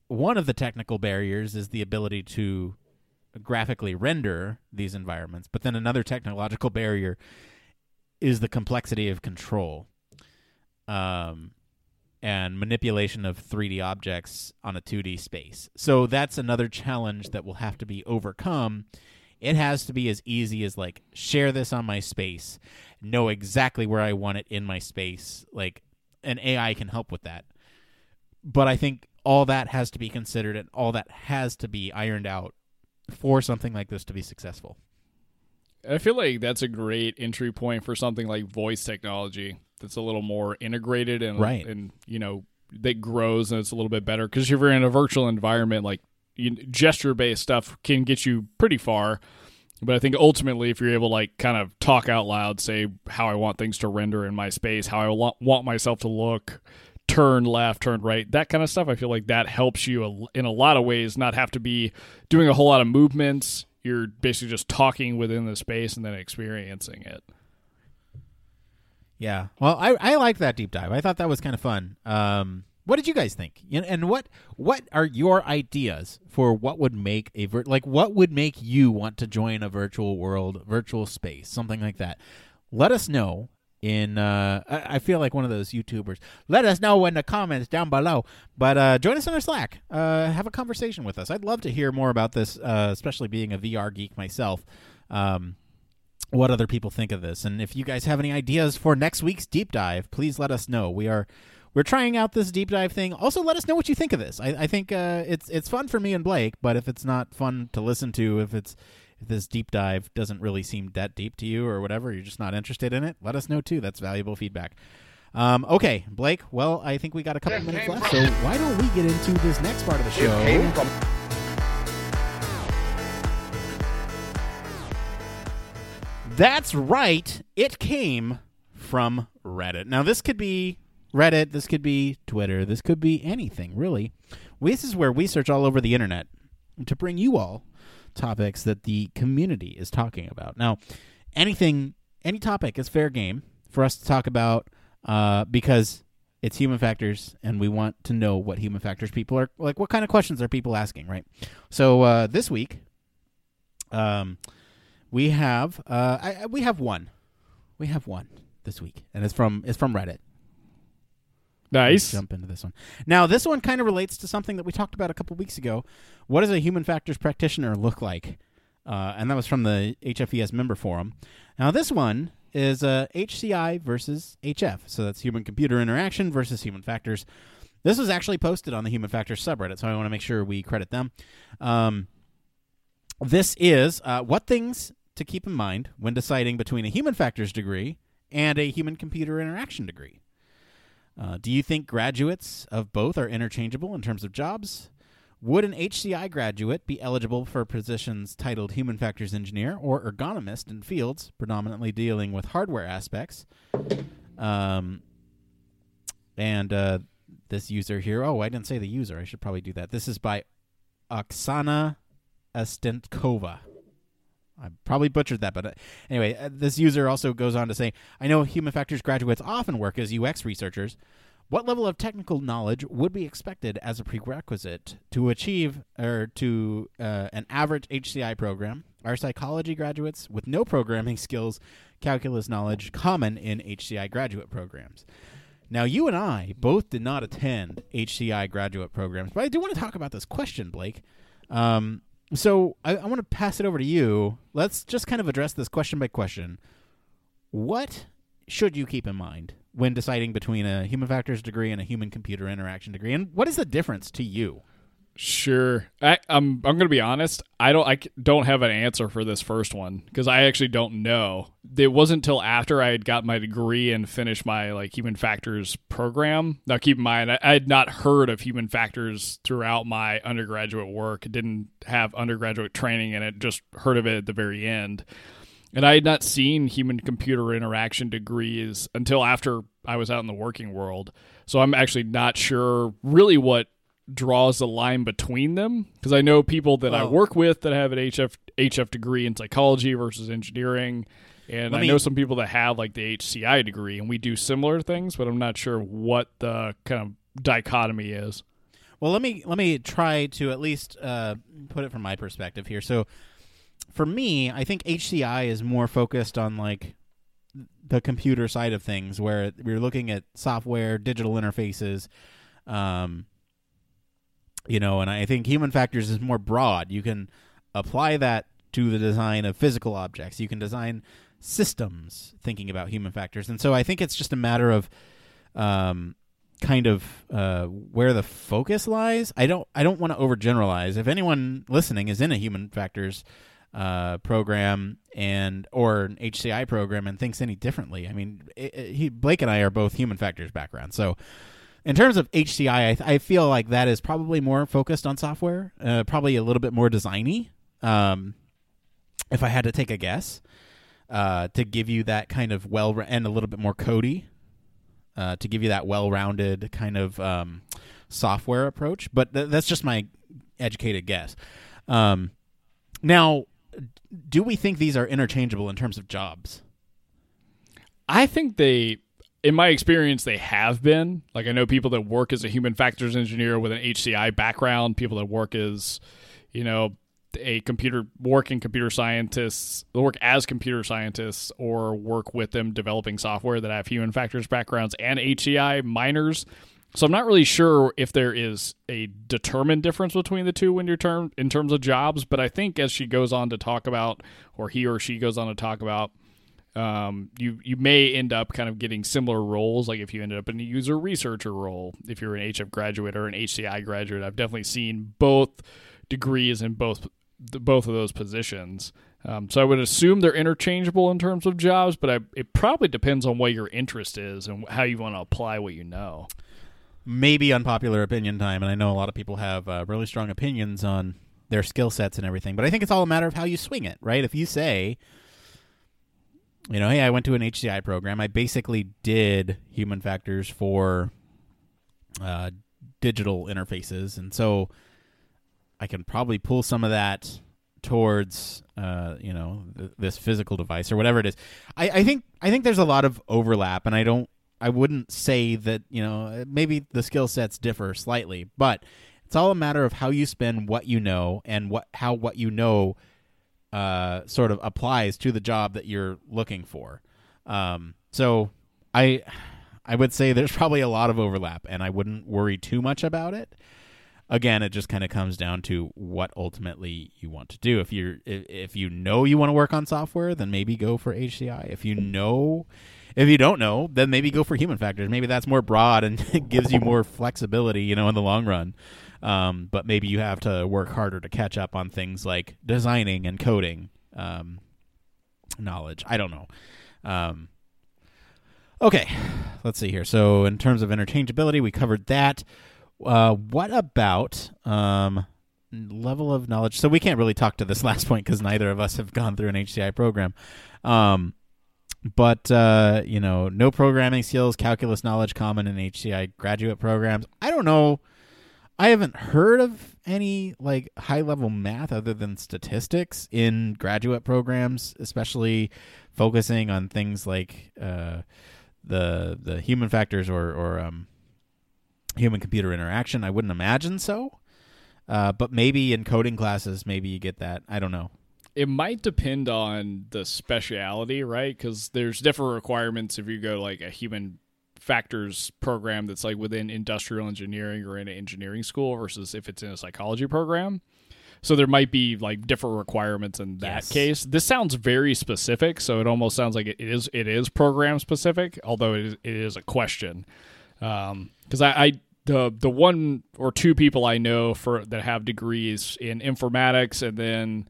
one of the technical barriers is the ability to graphically render these environments. But then another technological *laughs* barrier is the complexity of control um, and manipulation of 3D objects on a 2D space. So that's another challenge that will have to be overcome. It has to be as easy as like share this on my space, know exactly where I want it in my space. Like an AI can help with that. But I think all that has to be considered and all that has to be ironed out for something like this to be successful. I feel like that's a great entry point for something like voice technology that's a little more integrated and Right. and you know that grows and it's a little bit better because if you're in a virtual environment like gesture based stuff can get you pretty far but I think ultimately if you're able to like kind of talk out loud say how I want things to render in my space how I want myself to look turn left turn right that kind of stuff I feel like that helps you in a lot of ways not have to be doing a whole lot of movements you're basically just talking within the space and then experiencing it Yeah. Well, I I liked that deep dive. I thought that was kind of fun. Um, What did you guys think? And what what are your ideas for what would make a vir- like what would make you want to join a virtual world, virtual space, something like that? Let us know in uh I, I feel like one of those YouTubers. Let us know in the comments down below. But uh join us on our Slack. Uh have a conversation with us. I'd love to hear more about this, uh especially being a VR geek myself. Um what other people think of this. And if you guys have any ideas for next week's deep dive, please let us know. We are we're trying out this deep dive thing. Also, let us know what you think of this. I, I think uh, it's it's fun for me and Blake, but if it's not fun to listen to, if it's if this deep dive doesn't really seem that deep to you or whatever, you're just not interested in it, let us know too. That's valuable feedback. Um, okay, Blake. Well, I think we got a couple minutes left, so why don't we get into this next part of the show? That's right. It came from Reddit. Now, this could be Reddit, this could be Twitter, this could be anything, really. This is where we search all over the internet to bring you all topics that the community is talking about. Now, anything, any topic is fair game for us to talk about uh, because it's human factors and we want to know what human factors people are like what kind of questions are people asking right so uh, this week um, we have uh, I, we have one we have one this week and it's from it's from reddit Nice. jump into this one. Now, this one kind of relates to something that we talked about a couple weeks ago. What does a human factors practitioner look like? Uh, and that was from the HFES member forum. Now, this one is uh, HCI versus HF. So that's human computer interaction versus human factors. This was actually posted on the human factors subreddit, so I want to make sure we credit them. Um, this is uh, what things to keep in mind when deciding between a human factors degree and a human computer interaction degree. Uh, do you think graduates of both are interchangeable in terms of jobs? Would an HCI graduate be eligible for positions titled Human Factors Engineer or Ergonomist in fields predominantly dealing with hardware aspects? Um, and uh, this user here, oh, I didn't say the user. I should probably do that. This is by Oksana Ostentkova. I probably butchered that, but uh, anyway, uh, this user also goes on to say, "I know human factors graduates often work as UX researchers. What level of technical knowledge would be expected as a prerequisite to achieve or to uh, an average HCI program? Are psychology graduates with no programming *laughs* skills, calculus knowledge common in HCI graduate programs?" Now, you and I both did not attend HCI graduate programs, but I do want to talk about this question, Blake. Um, so I, I want to pass it over to you. Let's just kind of address this question by question. What should you keep in mind when deciding between a human factors degree and a human computer interaction degree, and what is the difference to you? Sure. I, I'm I'm gonna be honest. I don't I don't have an answer for this first one because I actually don't know. It wasn't until after I had got my degree and finished my like human factors program. Now, keep in mind, I, I had not heard of human factors throughout my undergraduate work. Didn't have undergraduate training in it. Just heard of it at the very end. And I had not seen human computer interaction degrees until after I was out in the working world. So I'm actually not sure really what draws the line between them because I know people that I work with that have an HF HF degree in psychology versus engineering, and Let I me- know some people that have like the HCI degree, and we do similar things, but I'm not sure what the kind of dichotomy is. Well, let me let me try to at least uh, put it from my perspective here. So, for me, I think HCI is more focused on like the computer side of things, where we're looking at software, digital interfaces, um, you know, and I think human factors is more broad. You can apply that to the design of physical objects. You can design systems thinking about human factors, and so I think it's just a matter of um, kind of uh, where the focus lies. I don't I don't want to overgeneralize. If anyone listening is in a human factors uh, program and or an HCI program and thinks any differently, I mean, it, it- he, Blake and I are both human factors background, so. In terms of HCI, I, th- I feel like that is probably more focused on software, uh, probably a little bit more designy. Um, if I had to take a guess, uh, to give you that kind of well and a little bit more cody, uh, to give you that well-rounded kind of um, software approach. But th- that's just my educated guess. Um, now, do we think these are interchangeable in terms of jobs? I think they in my experience, they have been. Like I know people that work as a human factors engineer with an HCI background, people that work as, you know, a computer work in computer scientists, work as computer scientists, or work with them developing software that have human factors backgrounds and HCI minors. So I'm not really sure if there is a determined difference between the two when you're term in terms of jobs, but I think as she goes on to talk about, or he or she goes on to talk about, um, you you may end up kind of getting similar roles. Like if you ended up in a user researcher role, if you're an HF graduate or an HCI graduate, I've definitely seen both degrees in both both of those positions. Um, so I would assume they're interchangeable in terms of jobs, but I, it probably depends on what your interest is and how you want to apply what you know maybe unpopular opinion time, and I know a lot of people have uh, really strong opinions on their skill sets and everything, but I think it's all a matter of how you swing it, right? If you say, you know, hey, I went to an HCI program, I basically did human factors for uh, digital interfaces, and so I can probably pull some of that towards uh, you know th- this physical device or whatever it is. I, I think I think there's a lot of overlap, and I don't I wouldn't say that you know maybe the skill sets differ slightly, but it's all a matter of how you spend what you know and what how what you know uh, sort of applies to the job that you're looking for. Um, so I I would say there's probably a lot of overlap, and I wouldn't worry too much about it. Again, it just kind of comes down to what ultimately you want to do. If you're if you know you want to work on software, then maybe go for HCI. If you know if you don't know, then maybe go for human factors. Maybe that's more broad and *laughs* gives you more flexibility, you know, in the long run. Um, but maybe you have to work harder to catch up on things like designing and coding um, knowledge. I don't know. Um, okay, let's see here. So, in terms of interchangeability, we covered that. Uh, what about um, level of knowledge? So, we can't really talk to this *laughs* last point because neither of us have gone through an HCI program. Um, but uh, you know, no programming skills, calculus knowledge common in HCI graduate programs. I don't know. I haven't heard of any like high level math other than statistics in graduate programs, especially focusing on things like uh, the the human factors or or um, human computer interaction. I wouldn't imagine so. Uh, but maybe in coding classes, maybe you get that. I don't know it might depend on the speciality, right? Because there's different requirements if you go like a human factors program that's like within industrial engineering or in an engineering school versus if it's in a psychology program. So there might be like different requirements in that yes. case. This sounds very specific, so it almost sounds like it is it is program specific, although it is, it is a question. Because um, I, I the the one or two people I know for that have degrees in informatics and then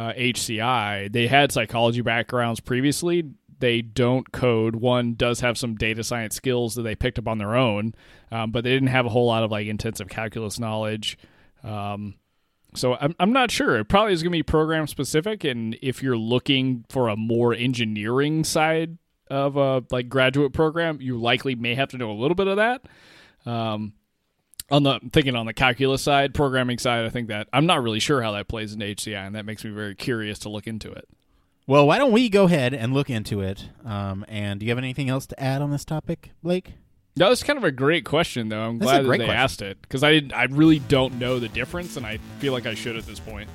uh, HCI, they had psychology backgrounds previously. They don't code. One does have some data science skills that they picked up on their own, um, but they didn't have a whole lot of like intensive calculus knowledge. Um, so I'm I'm not sure. It probably is going to be program specific, and if you're looking for a more engineering side of a like graduate program, you likely may have to know a little bit of that. Um, on the thinking on the calculus side, programming side, I think that I'm not really sure how that plays into HCI, and that makes me very curious to look into it. Well, why don't we go ahead and look into it? Um, and do you have anything else to add on this topic, Blake? That was kind of a great question, though. I'm That's glad that they question. asked it because I I really don't know the difference, and I feel like I should at this point.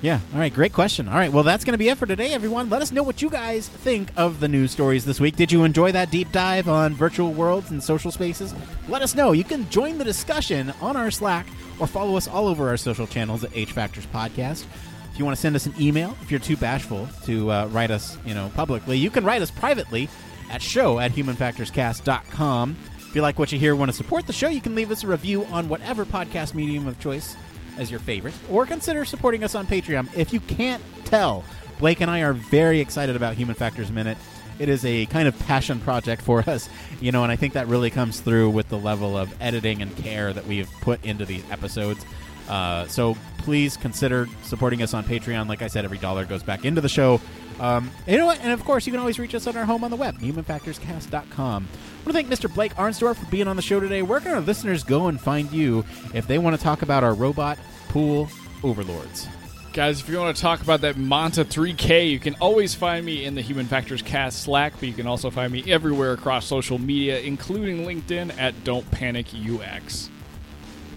Yeah. All right. Great question. All right. Well, that's going to be it for today, everyone. Let us know what you guys think of the news stories this week. Did you enjoy that deep dive on virtual worlds and social spaces? Let us know. You can join the discussion on our Slack or follow us all over our social channels at H Factors Podcast. If you want to send us an email, if you're too bashful to uh, write us, you know, publicly, you can write us privately at show at humanfactorscast.com. If you like what you hear, want to support the show, you can leave us a review on whatever podcast medium of choice as your favorite, or consider supporting us on Patreon. If you can't tell, Blake and I are very excited about Human Factors Minute. It is a kind of passion project for *laughs* us, you know, and I think that really comes through with the level of editing and care that we have put into these episodes. Uh, so please consider supporting us on Patreon. Like I said, every dollar goes back into the show. Um, you know what? And of course, you can always reach us on our home on the web, humanfactorscast.com. Want to thank Mr. Blake Arnsdorf for being on the show today. Where can our listeners go and find you if they want to talk about our robot pool overlords? Guys, if you want to talk about that Manta 3K, you can always find me in the Human Factors Cast Slack, but you can also find me everywhere across social media, including LinkedIn at Don't Panic UX.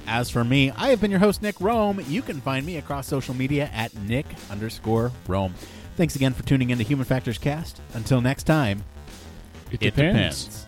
As for me, I have been your host, Nick Roome. You can find me across social media at Nick underscore Roome. Thanks again for tuning in to Human Factors Cast. Until next time, It it depends.